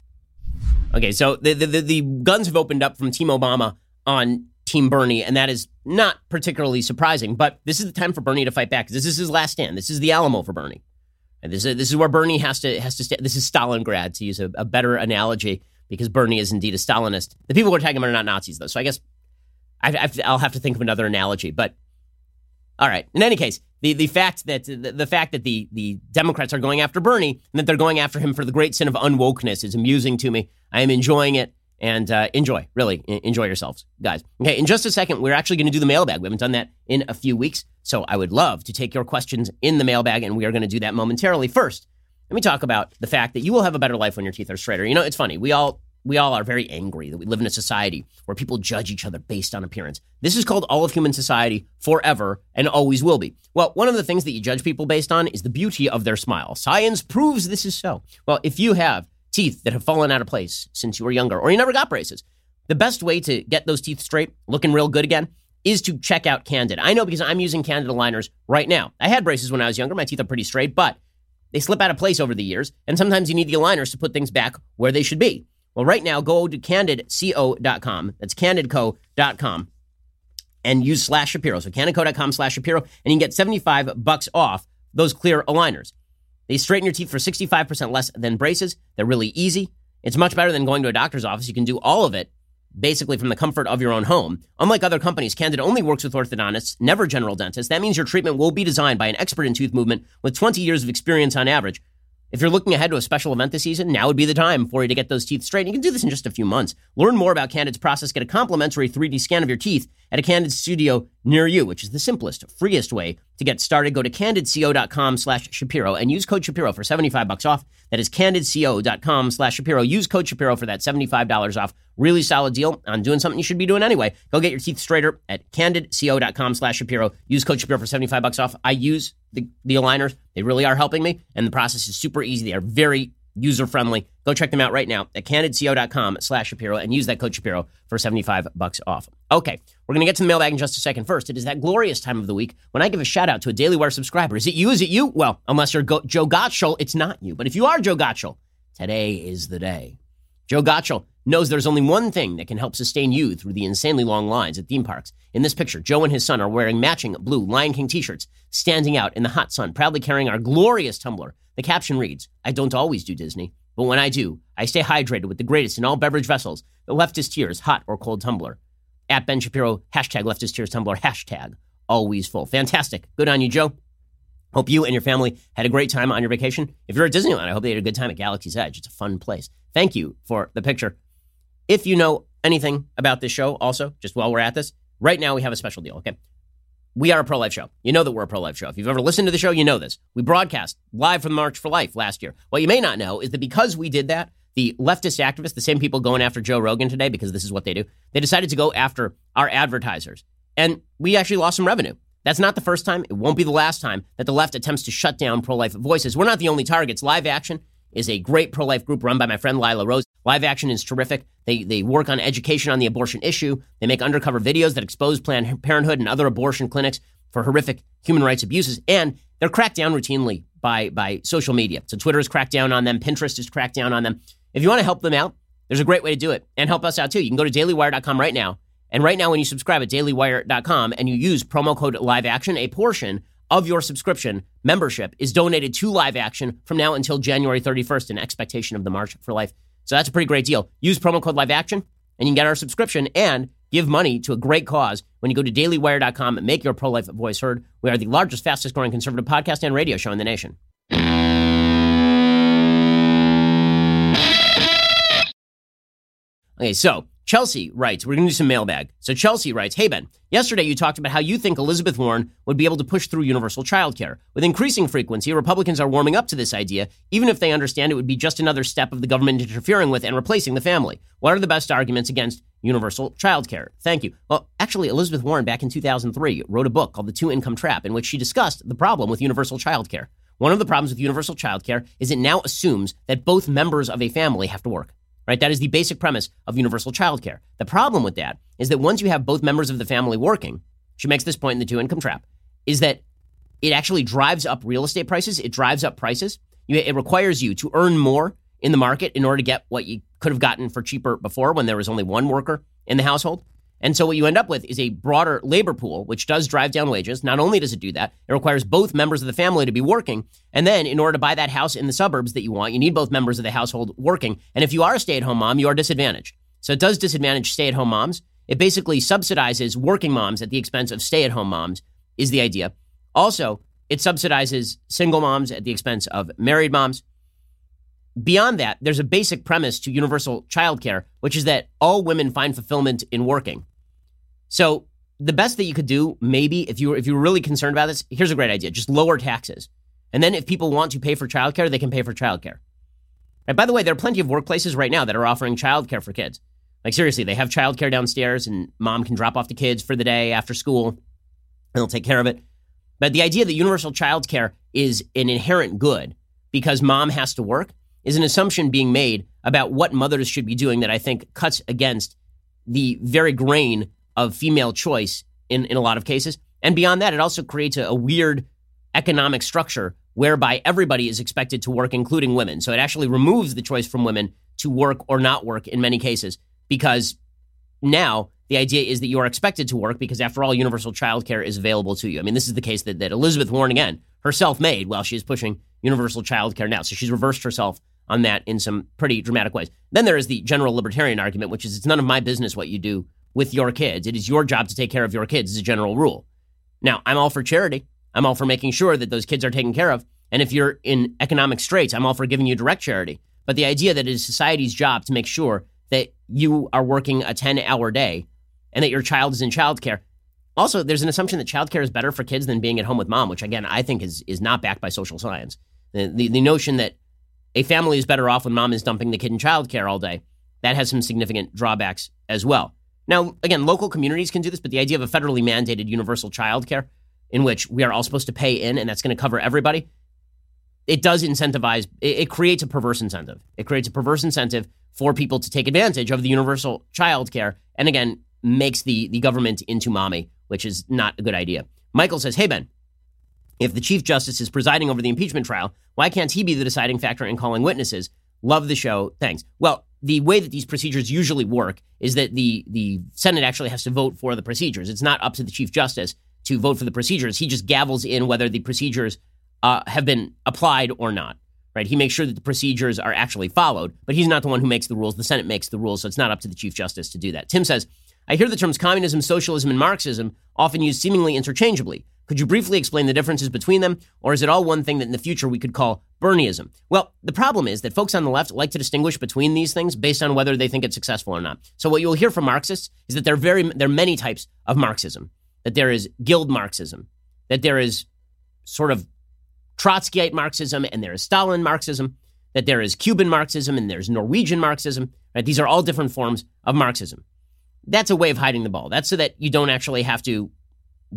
Okay, so the, the, the guns have opened up from Team Obama on Team Bernie, and that is not particularly surprising. But this is the time for Bernie to fight back this is his last stand. This is the Alamo for Bernie, and this is this is where Bernie has to has to. This is Stalingrad to use a, a better analogy because Bernie is indeed a Stalinist. The people we're talking about are not Nazis though, so I guess I, will have to think of another analogy. But all right, in any case, the, the fact that the, the fact that the the Democrats are going after Bernie and that they're going after him for the great sin of unwokeness is amusing to me. I am enjoying it. And uh, enjoy. Really enjoy yourselves, guys. Okay, in just a second, we're actually going to do the mailbag. We haven't done that in a few weeks, so I would love to take your questions in the mailbag, and we are going to do that momentarily. First, let me talk about the fact that you will have a better life when your teeth are straighter. You know, it's funny. We all we all are very angry that we live in a society where people judge each other based on appearance. This is called all of human society forever and always will be. Well, one of the things that you judge people based on is the beauty of their smile. Science proves this is so. Well, if you have teeth that have fallen out of place since you were younger or you never got braces, the best way to get those teeth straight, looking real good again, is to check out Candid. I know because I'm using Candid aligners right now. I had braces when I was younger. My teeth are pretty straight, but they slip out of place over the years, and sometimes you need the aligners to put things back where they should be. Well, right now, go to candidco.com. That's candidco.com and use slash Shapiro. So candidco.com slash Shapiro, and you can get 75 bucks off those clear aligners. They straighten your teeth for 65% less than braces. They're really easy. It's much better than going to a doctor's office. You can do all of it basically from the comfort of your own home. Unlike other companies, Candid only works with orthodontists, never general dentists. That means your treatment will be designed by an expert in tooth movement with 20 years of experience on average. If you're looking ahead to a special event this season, now would be the time for you to get those teeth straight. You can do this in just a few months. Learn more about Candid's process. Get a complimentary 3D scan of your teeth at a Candid studio near you, which is the simplest, freest way to get started. Go to candidco.com slash Shapiro and use code Shapiro for 75 bucks off. That is candidco.com slash Shapiro. Use code Shapiro for that $75 off. Really solid deal on doing something you should be doing anyway. Go get your teeth straighter at candidco.com slash Shapiro. Use code Shapiro for 75 bucks off. I use the, the aligners. They really are helping me, and the process is super easy. They are very user friendly. Go check them out right now at candidco.com slash Shapiro and use that code Shapiro for 75 bucks off. Okay, we're going to get to the mailbag in just a second. First, it is that glorious time of the week when I give a shout out to a Daily Wire subscriber. Is it you? Is it you? Well, unless you're Go- Joe Gottschall, it's not you. But if you are Joe Gottschall, today is the day. Joe Gottschall knows there's only one thing that can help sustain you through the insanely long lines at theme parks. In this picture, Joe and his son are wearing matching blue Lion King t shirts, standing out in the hot sun, proudly carrying our glorious tumbler. The caption reads I don't always do Disney, but when I do, I stay hydrated with the greatest in all beverage vessels, the leftist tears, hot or cold tumbler. At Ben Shapiro, hashtag leftist tears tumbler, hashtag always full. Fantastic. Good on you, Joe. Hope you and your family had a great time on your vacation. If you're at Disneyland, I hope they had a good time at Galaxy's Edge. It's a fun place. Thank you for the picture. If you know anything about this show, also, just while we're at this, right now we have a special deal, okay? We are a pro life show. You know that we're a pro life show. If you've ever listened to the show, you know this. We broadcast live from March for Life last year. What you may not know is that because we did that, the leftist activists, the same people going after Joe Rogan today, because this is what they do, they decided to go after our advertisers. And we actually lost some revenue. That's not the first time. It won't be the last time that the left attempts to shut down pro life voices. We're not the only targets. Live Action is a great pro life group run by my friend Lila Rose. Live Action is terrific. They, they work on education on the abortion issue. They make undercover videos that expose Planned Parenthood and other abortion clinics for horrific human rights abuses. And they're cracked down routinely by, by social media. So Twitter has cracked down on them, Pinterest has cracked down on them. If you want to help them out, there's a great way to do it and help us out too. You can go to dailywire.com right now. And right now, when you subscribe at dailywire.com and you use promo code LiveAction, a portion of your subscription membership is donated to Live Action from now until January 31st in expectation of the March for Life. So that's a pretty great deal. Use promo code Live Action and you can get our subscription and give money to a great cause when you go to dailywire.com and make your pro life voice heard. We are the largest, fastest growing conservative podcast and radio show in the nation. Okay, so Chelsea writes, we're going to do some mailbag. So Chelsea writes, Hey Ben, yesterday you talked about how you think Elizabeth Warren would be able to push through universal childcare. With increasing frequency, Republicans are warming up to this idea, even if they understand it would be just another step of the government interfering with and replacing the family. What are the best arguments against universal childcare? Thank you. Well, actually, Elizabeth Warren back in 2003 wrote a book called The Two Income Trap, in which she discussed the problem with universal childcare. One of the problems with universal childcare is it now assumes that both members of a family have to work right? That is the basic premise of universal childcare. The problem with that is that once you have both members of the family working, she makes this point in the two income trap, is that it actually drives up real estate prices. It drives up prices. It requires you to earn more in the market in order to get what you could have gotten for cheaper before when there was only one worker in the household. And so what you end up with is a broader labor pool, which does drive down wages. Not only does it do that, it requires both members of the family to be working. And then in order to buy that house in the suburbs that you want, you need both members of the household working. And if you are a stay at home mom, you are disadvantaged. So it does disadvantage stay at home moms. It basically subsidizes working moms at the expense of stay at home moms, is the idea. Also, it subsidizes single moms at the expense of married moms. Beyond that, there's a basic premise to universal childcare, which is that all women find fulfillment in working. So the best that you could do, maybe if you were, if you were really concerned about this, here's a great idea: just lower taxes, and then if people want to pay for childcare, they can pay for childcare. And by the way, there are plenty of workplaces right now that are offering childcare for kids. Like seriously, they have childcare downstairs, and mom can drop off the kids for the day after school, and they'll take care of it. But the idea that universal childcare is an inherent good because mom has to work is an assumption being made about what mothers should be doing that I think cuts against the very grain of female choice in, in a lot of cases. And beyond that, it also creates a, a weird economic structure whereby everybody is expected to work, including women. So it actually removes the choice from women to work or not work in many cases because now the idea is that you are expected to work because, after all, universal childcare is available to you. I mean, this is the case that, that Elizabeth Warren, again, herself made while she is pushing universal childcare now. So she's reversed herself on that in some pretty dramatic ways. Then there is the general libertarian argument, which is it's none of my business what you do with your kids. It is your job to take care of your kids, as a general rule. Now, I'm all for charity. I'm all for making sure that those kids are taken care of. And if you're in economic straits, I'm all for giving you direct charity. But the idea that it is society's job to make sure that you are working a 10 hour day and that your child is in childcare. Also, there's an assumption that childcare is better for kids than being at home with mom, which again, I think is, is not backed by social science. The, the, the notion that a family is better off when mom is dumping the kid in childcare all day. That has some significant drawbacks as well. Now, again, local communities can do this, but the idea of a federally mandated universal childcare in which we are all supposed to pay in and that's going to cover everybody, it does incentivize, it, it creates a perverse incentive. It creates a perverse incentive for people to take advantage of the universal childcare and again, makes the, the government into mommy, which is not a good idea. Michael says, Hey, Ben, if the Chief Justice is presiding over the impeachment trial, why can't he be the deciding factor in calling witnesses? Love the show. Thanks. Well, the way that these procedures usually work is that the the Senate actually has to vote for the procedures. It's not up to the Chief Justice to vote for the procedures. He just gavels in whether the procedures uh, have been applied or not. Right? He makes sure that the procedures are actually followed, but he's not the one who makes the rules. The Senate makes the rules, so it's not up to the Chief Justice to do that. Tim says, I hear the terms communism, socialism, and Marxism often used seemingly interchangeably. Could you briefly explain the differences between them, or is it all one thing that in the future we could call Bernieism? Well, the problem is that folks on the left like to distinguish between these things based on whether they think it's successful or not. So what you'll hear from Marxists is that there are very there are many types of Marxism. That there is guild Marxism, that there is sort of Trotskyite Marxism, and there is Stalin Marxism, that there is Cuban Marxism, and there's Norwegian Marxism. Right? These are all different forms of Marxism. That's a way of hiding the ball. That's so that you don't actually have to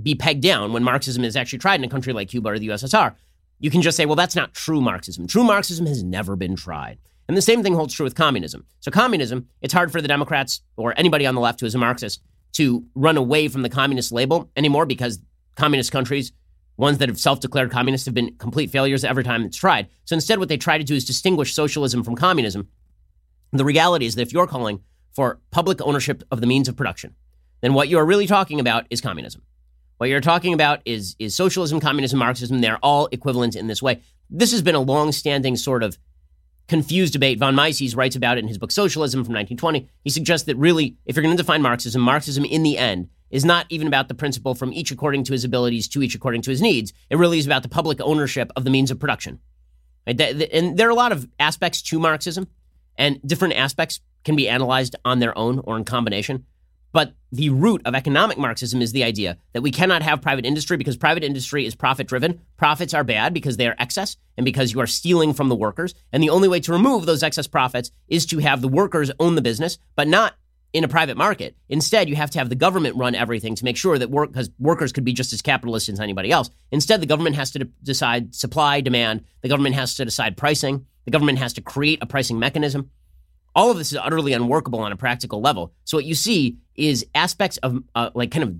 be pegged down when Marxism is actually tried in a country like Cuba or the USSR. You can just say, well, that's not true Marxism. True Marxism has never been tried. And the same thing holds true with communism. So, communism, it's hard for the Democrats or anybody on the left who is a Marxist to run away from the communist label anymore because communist countries, ones that have self declared communists, have been complete failures every time it's tried. So, instead, what they try to do is distinguish socialism from communism. The reality is that if you're calling for public ownership of the means of production, then what you are really talking about is communism. What you're talking about is, is socialism, communism, Marxism. They're all equivalent in this way. This has been a long-standing sort of confused debate. Von Mises writes about it in his book Socialism from 1920. He suggests that really, if you're going to define Marxism, Marxism in the end is not even about the principle from each according to his abilities to each according to his needs. It really is about the public ownership of the means of production. And there are a lot of aspects to Marxism, and different aspects can be analyzed on their own or in combination. But the root of economic Marxism is the idea that we cannot have private industry because private industry is profit driven. Profits are bad because they are excess and because you are stealing from the workers. And the only way to remove those excess profits is to have the workers own the business, but not in a private market. Instead, you have to have the government run everything to make sure that work, because workers could be just as capitalist as anybody else. Instead, the government has to de- decide supply, demand. The government has to decide pricing. The government has to create a pricing mechanism. All of this is utterly unworkable on a practical level. So what you see is aspects of uh, like kind of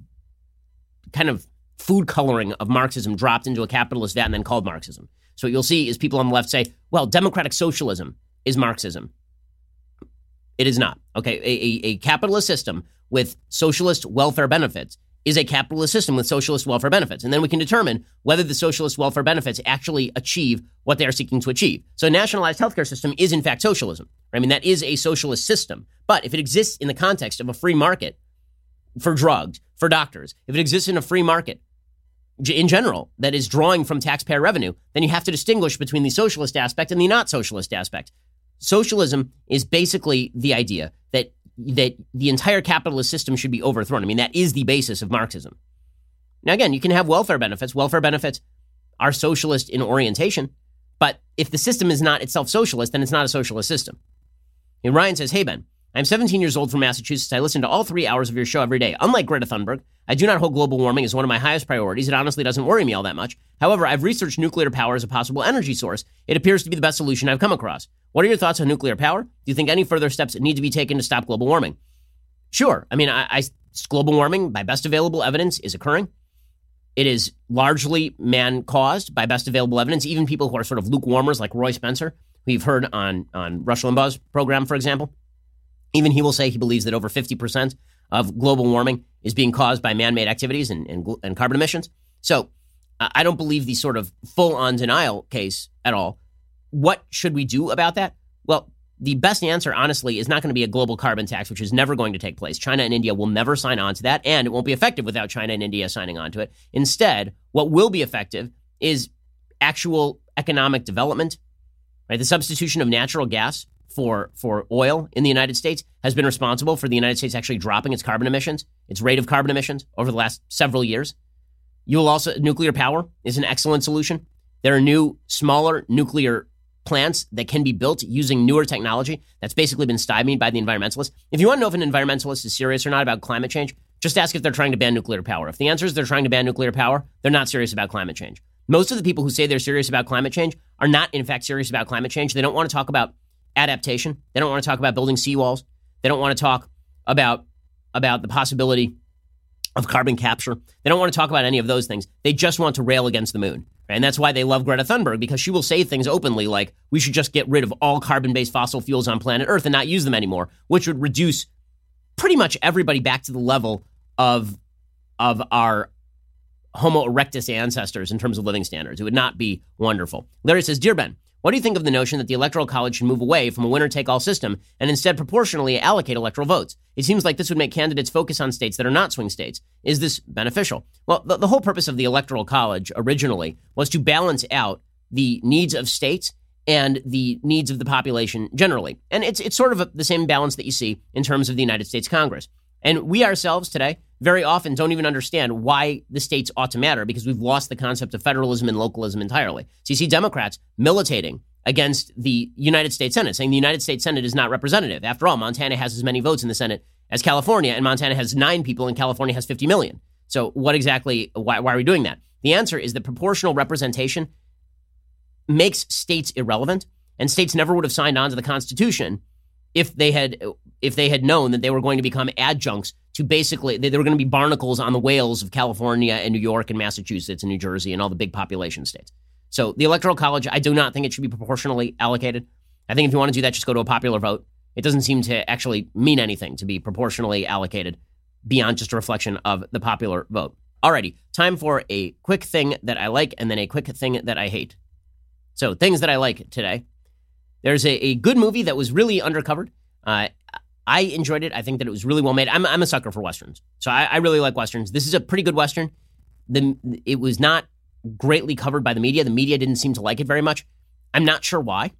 kind of food coloring of Marxism dropped into a capitalist vat and then called Marxism. So what you'll see is people on the left say, well, democratic socialism is Marxism. It is not. Okay, a, a, a capitalist system with socialist welfare benefits is a capitalist system with socialist welfare benefits. And then we can determine whether the socialist welfare benefits actually achieve what they are seeking to achieve. So a nationalized healthcare system is in fact socialism. I mean, that is a socialist system. But if it exists in the context of a free market for drugs, for doctors, if it exists in a free market in general that is drawing from taxpayer revenue, then you have to distinguish between the socialist aspect and the not socialist aspect. Socialism is basically the idea that that the entire capitalist system should be overthrown. I mean, that is the basis of Marxism. Now, again, you can have welfare benefits. Welfare benefits are socialist in orientation, but if the system is not itself socialist, then it's not a socialist system. And Ryan says, Hey, Ben, I'm 17 years old from Massachusetts. I listen to all three hours of your show every day. Unlike Greta Thunberg, I do not hold global warming as one of my highest priorities. It honestly doesn't worry me all that much. However, I've researched nuclear power as a possible energy source. It appears to be the best solution I've come across. What are your thoughts on nuclear power? Do you think any further steps need to be taken to stop global warming? Sure. I mean, I, I global warming, by best available evidence, is occurring. It is largely man caused by best available evidence. Even people who are sort of lukewarmers, like Roy Spencer, who you've heard on, on Rush Limbaugh's program, for example, even he will say he believes that over 50% of global warming is being caused by man made activities and, and, and, carbon emissions. So I don't believe the sort of full on denial case at all. What should we do about that? Well, the best answer, honestly, is not going to be a global carbon tax, which is never going to take place. China and India will never sign on to that, and it won't be effective without China and India signing on to it. Instead, what will be effective is actual economic development, right? The substitution of natural gas for for oil in the United States has been responsible for the United States actually dropping its carbon emissions, its rate of carbon emissions over the last several years. You will also nuclear power is an excellent solution. There are new smaller nuclear plants that can be built using newer technology that's basically been stymied by the environmentalists. If you want to know if an environmentalist is serious or not about climate change, just ask if they're trying to ban nuclear power. If the answer is they're trying to ban nuclear power, they're not serious about climate change. Most of the people who say they're serious about climate change are not, in fact, serious about climate change. They don't want to talk about adaptation. They don't want to talk about building seawalls. They don't want to talk about about the possibility of carbon capture. They don't want to talk about any of those things. They just want to rail against the moon. Right? And that's why they love Greta Thunberg because she will say things openly like we should just get rid of all carbon-based fossil fuels on planet Earth and not use them anymore, which would reduce pretty much everybody back to the level of of our Homo erectus ancestors in terms of living standards. It would not be wonderful. Larry says, Dear Ben, what do you think of the notion that the Electoral College should move away from a winner take all system and instead proportionally allocate electoral votes? It seems like this would make candidates focus on states that are not swing states. Is this beneficial? Well, the, the whole purpose of the Electoral College originally was to balance out the needs of states and the needs of the population generally. And it's, it's sort of a, the same balance that you see in terms of the United States Congress. And we ourselves today very often don't even understand why the states ought to matter because we've lost the concept of federalism and localism entirely. So you see Democrats militating against the United States Senate, saying the United States Senate is not representative. After all, Montana has as many votes in the Senate as California, and Montana has nine people, and California has 50 million. So, what exactly, why, why are we doing that? The answer is that proportional representation makes states irrelevant, and states never would have signed on to the Constitution if they had if they had known that they were going to become adjuncts to basically they, were going to be barnacles on the whales of California and New York and Massachusetts and New Jersey and all the big population states. So the electoral college, I do not think it should be proportionally allocated. I think if you want to do that, just go to a popular vote. It doesn't seem to actually mean anything to be proportionally allocated beyond just a reflection of the popular vote. Alrighty, time for a quick thing that I like and then a quick thing that I hate. So things that I like today. There's a, a good movie that was really undercovered. Uh, I enjoyed it. I think that it was really well made. I'm, I'm a sucker for westerns, so I, I really like westerns. This is a pretty good western. The it was not greatly covered by the media. The media didn't seem to like it very much. I'm not sure why.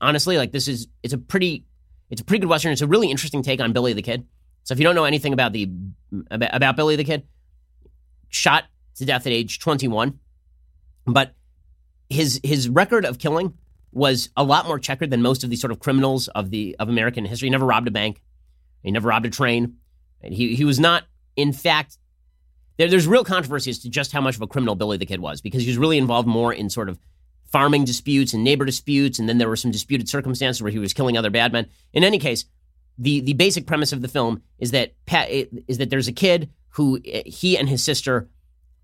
Honestly, like this is it's a pretty it's a pretty good western. It's a really interesting take on Billy the Kid. So if you don't know anything about the about, about Billy the Kid, shot to death at age 21, but his his record of killing was a lot more checkered than most of the sort of criminals of the of American history. He never robbed a bank. He never robbed a train. He, he was not, in fact, there, there's real controversy as to just how much of a criminal Billy the Kid was because he was really involved more in sort of farming disputes and neighbor disputes. And then there were some disputed circumstances where he was killing other bad men. In any case, the, the basic premise of the film is that Pat, is that there's a kid who eh, he and his sister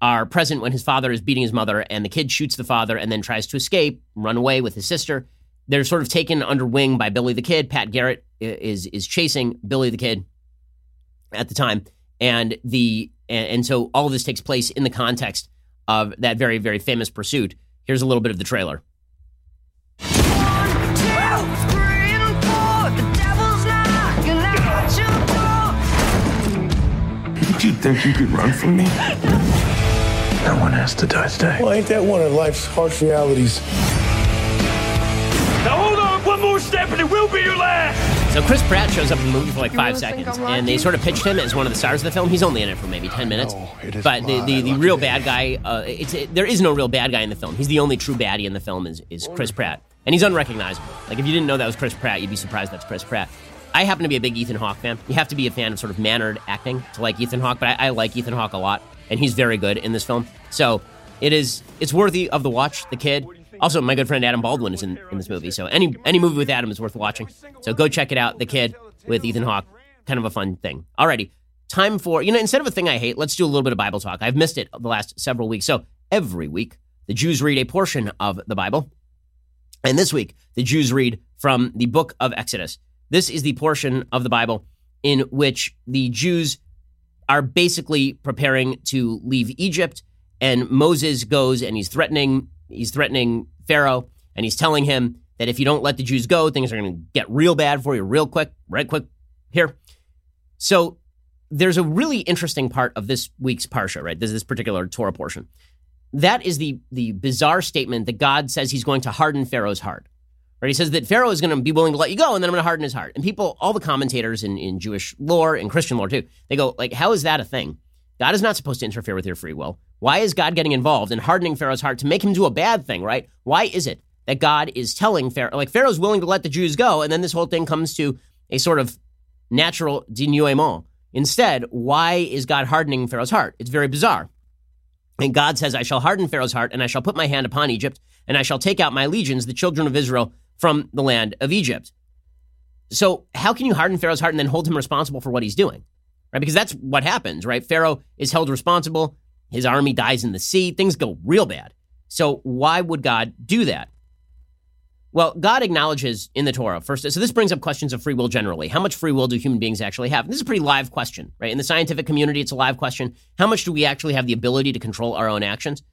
are present when his father is beating his mother, and the kid shoots the father and then tries to escape, run away with his sister. They're sort of taken under wing by Billy the Kid. Pat Garrett uh, is is chasing Billy the Kid at the time, and the and, and so all of this takes place in the context of that very very famous pursuit. Here's a little bit of the trailer. Did you think you could run from me? No one has to die today. Well, ain't that one of life's harsh realities? Step and it will be your last. So Chris Pratt shows up in the movie for like five seconds, and they sort of pitched him as one of the stars of the film. He's only in it for maybe ten minutes. but the, the, the real bad guy, uh, it's it, there is no real bad guy in the film. He's the only true baddie in the film is is Chris Pratt, and he's unrecognizable. Like if you didn't know that was Chris Pratt, you'd be surprised that's Chris Pratt. I happen to be a big Ethan Hawke fan. You have to be a fan of sort of mannered acting to like Ethan Hawke, but I, I like Ethan Hawke a lot, and he's very good in this film. So it is it's worthy of the watch. The kid. Also, my good friend Adam Baldwin is in, in this movie, so any any movie with Adam is worth watching. So go check it out. The Kid with Ethan Hawke, kind of a fun thing. Alrighty, time for you know instead of a thing I hate, let's do a little bit of Bible talk. I've missed it the last several weeks, so every week the Jews read a portion of the Bible, and this week the Jews read from the book of Exodus. This is the portion of the Bible in which the Jews are basically preparing to leave Egypt, and Moses goes and he's threatening he's threatening Pharaoh, and he's telling him that if you don't let the Jews go, things are going to get real bad for you, real quick, right quick here. So there's a really interesting part of this week's parsha, right? This this particular Torah portion. That is the the bizarre statement that God says He's going to harden Pharaoh's heart. Right? He says that Pharaoh is going to be willing to let you go, and then I'm going to harden his heart. And people, all the commentators in, in Jewish lore and Christian lore too, they go like, "How is that a thing? God is not supposed to interfere with your free will. Why is God getting involved in hardening Pharaoh's heart to make him do a bad thing? Right? Why is it that God is telling Pharaoh, like Pharaoh's willing to let the Jews go, and then this whole thing comes to a sort of natural denouement. Instead, why is God hardening Pharaoh's heart? It's very bizarre. And God says, I shall harden Pharaoh's heart, and I shall put my hand upon Egypt, and I shall take out my legions, the children of Israel, from the land of Egypt. So, how can you harden Pharaoh's heart and then hold him responsible for what he's doing? Right? Because that's what happens, right? Pharaoh is held responsible, his army dies in the sea, things go real bad. So, why would God do that? Well, God acknowledges in the Torah first. So this brings up questions of free will generally. How much free will do human beings actually have? This is a pretty live question, right? In the scientific community, it's a live question. How much do we actually have the ability to control our own actions?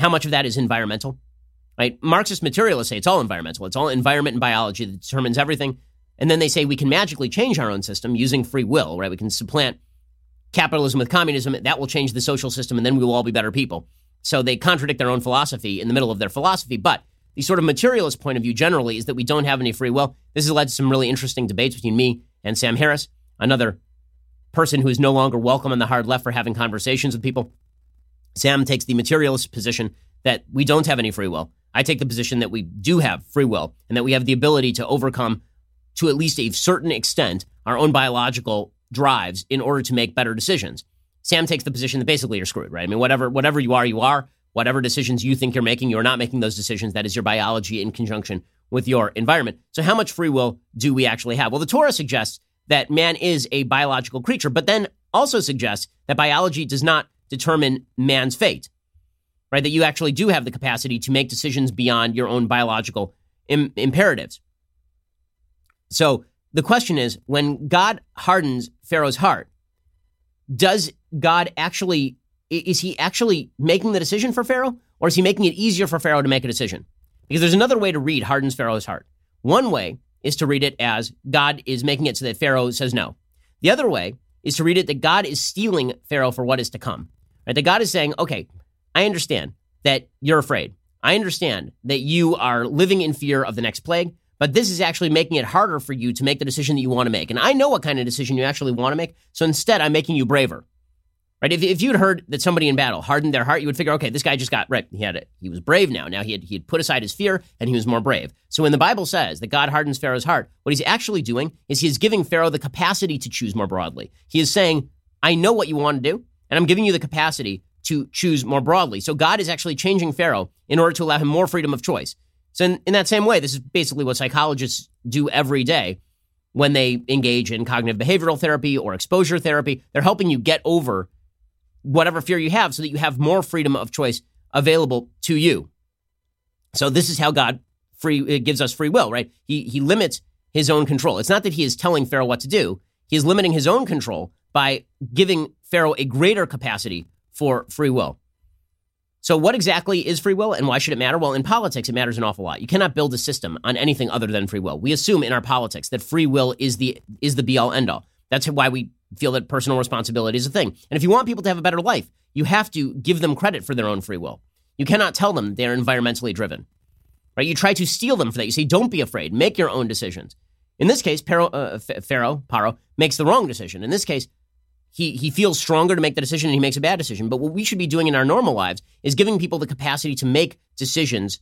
How much of that is environmental? Right? Marxist materialists say it's all environmental. It's all environment and biology that determines everything. And then they say we can magically change our own system using free will, right? We can supplant capitalism with communism. That will change the social system, and then we will all be better people. So they contradict their own philosophy in the middle of their philosophy. But the sort of materialist point of view generally is that we don't have any free will. This has led to some really interesting debates between me and Sam Harris, another person who is no longer welcome on the hard left for having conversations with people. Sam takes the materialist position that we don't have any free will. I take the position that we do have free will and that we have the ability to overcome, to at least a certain extent, our own biological drives in order to make better decisions. Sam takes the position that basically you're screwed, right? I mean, whatever whatever you are, you are. Whatever decisions you think you're making, you're not making those decisions. That is your biology in conjunction with your environment. So, how much free will do we actually have? Well, the Torah suggests that man is a biological creature, but then also suggests that biology does not determine man's fate, right? That you actually do have the capacity to make decisions beyond your own biological Im- imperatives. So, the question is when God hardens Pharaoh's heart, does God actually is he actually making the decision for Pharaoh, or is he making it easier for Pharaoh to make a decision? Because there's another way to read hardens Pharaoh's heart. One way is to read it as God is making it so that Pharaoh says no. The other way is to read it that God is steeling Pharaoh for what is to come. Right? That God is saying, okay, I understand that you're afraid. I understand that you are living in fear of the next plague, but this is actually making it harder for you to make the decision that you want to make. And I know what kind of decision you actually want to make. So instead, I'm making you braver. Right? If, if you'd heard that somebody in battle hardened their heart, you would figure, okay, this guy just got right. He had it. He was brave now. Now he had he had put aside his fear and he was more brave. So when the Bible says that God hardens Pharaoh's heart, what he's actually doing is he is giving Pharaoh the capacity to choose more broadly. He is saying, I know what you want to do, and I'm giving you the capacity to choose more broadly. So God is actually changing Pharaoh in order to allow him more freedom of choice. So in, in that same way, this is basically what psychologists do every day when they engage in cognitive behavioral therapy or exposure therapy. They're helping you get over whatever fear you have so that you have more freedom of choice available to you. So this is how God free uh, gives us free will, right? He he limits his own control. It's not that he is telling Pharaoh what to do. He is limiting his own control by giving Pharaoh a greater capacity for free will. So what exactly is free will and why should it matter? Well, in politics it matters an awful lot. You cannot build a system on anything other than free will. We assume in our politics that free will is the is the be all end all. That's why we feel that personal responsibility is a thing. And if you want people to have a better life, you have to give them credit for their own free will. You cannot tell them they're environmentally driven. right? You try to steel them for that. You say, don't be afraid, make your own decisions. In this case, Pero, uh, Pharaoh, Paro, makes the wrong decision. In this case, he, he feels stronger to make the decision and he makes a bad decision. But what we should be doing in our normal lives is giving people the capacity to make decisions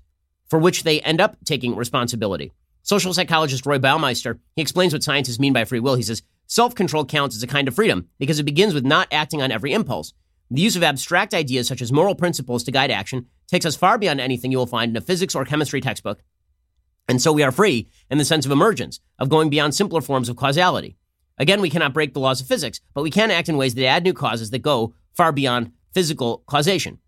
for which they end up taking responsibility. Social psychologist Roy Baumeister, he explains what scientists mean by free will. He says, self-control counts as a kind of freedom because it begins with not acting on every impulse. The use of abstract ideas such as moral principles to guide action takes us far beyond anything you will find in a physics or chemistry textbook. And so we are free in the sense of emergence, of going beyond simpler forms of causality. Again, we cannot break the laws of physics, but we can act in ways that add new causes that go far beyond physical causation.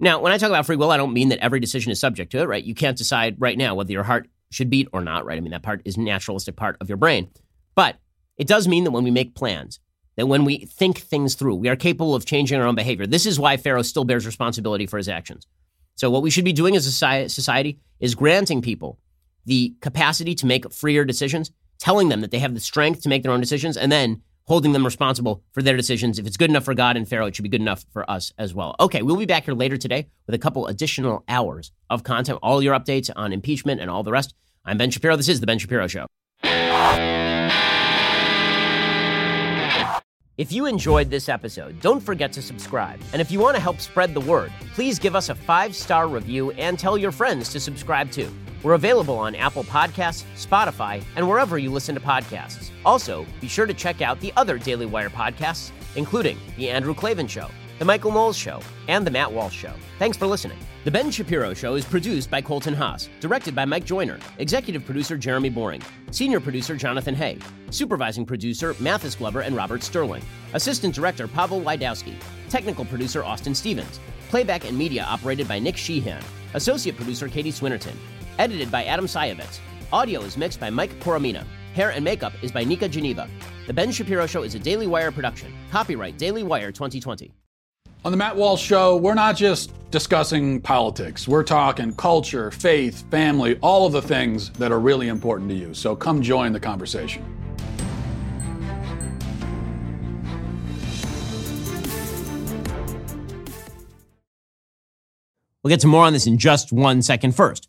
Now, when I talk about free will, I don't mean that every decision is subject to it, right? You can't decide right now whether your heart should beat or not, right? I mean, that part is naturalistic part of your brain. But it does mean that when we make plans, that when we think things through, we are capable of changing our own behavior. This is why Pharaoh still bears responsibility for his actions. So, what we should be doing as a society is granting people the capacity to make freer decisions, telling them that they have the strength to make their own decisions, and then holding them responsible for their decisions. If it's good enough for God and Pharaoh, it should be good enough for us as well. Okay, we'll be back here later today with a couple additional hours of content, all your updates on impeachment and all the rest. I'm Ben Shapiro. This is The Ben Shapiro Show. If you enjoyed this episode, don't forget to subscribe. And if you want to help spread the word, please give us a five star review and tell your friends to subscribe too. We're available on Apple Podcasts, Spotify, and wherever you listen to podcasts. Also, be sure to check out the other Daily Wire podcasts, including The Andrew Klavan Show, The Michael Knowles Show, and The Matt Walsh Show. Thanks for listening. The Ben Shapiro Show is produced by Colton Haas, directed by Mike Joyner, executive producer Jeremy Boring, senior producer Jonathan Hay, supervising producer Mathis Glover and Robert Sterling, assistant director Pavel Wydowski, technical producer Austin Stevens, playback and media operated by Nick Sheehan, associate producer Katie Swinnerton, edited by Adam Sajewicz. Audio is mixed by Mike Coromina. Hair and makeup is by Nika Geneva. The Ben Shapiro Show is a Daily Wire production. Copyright Daily Wire 2020. On the Matt Walsh Show, we're not just discussing politics. We're talking culture, faith, family, all of the things that are really important to you. So come join the conversation. We'll get to more on this in just one second. First,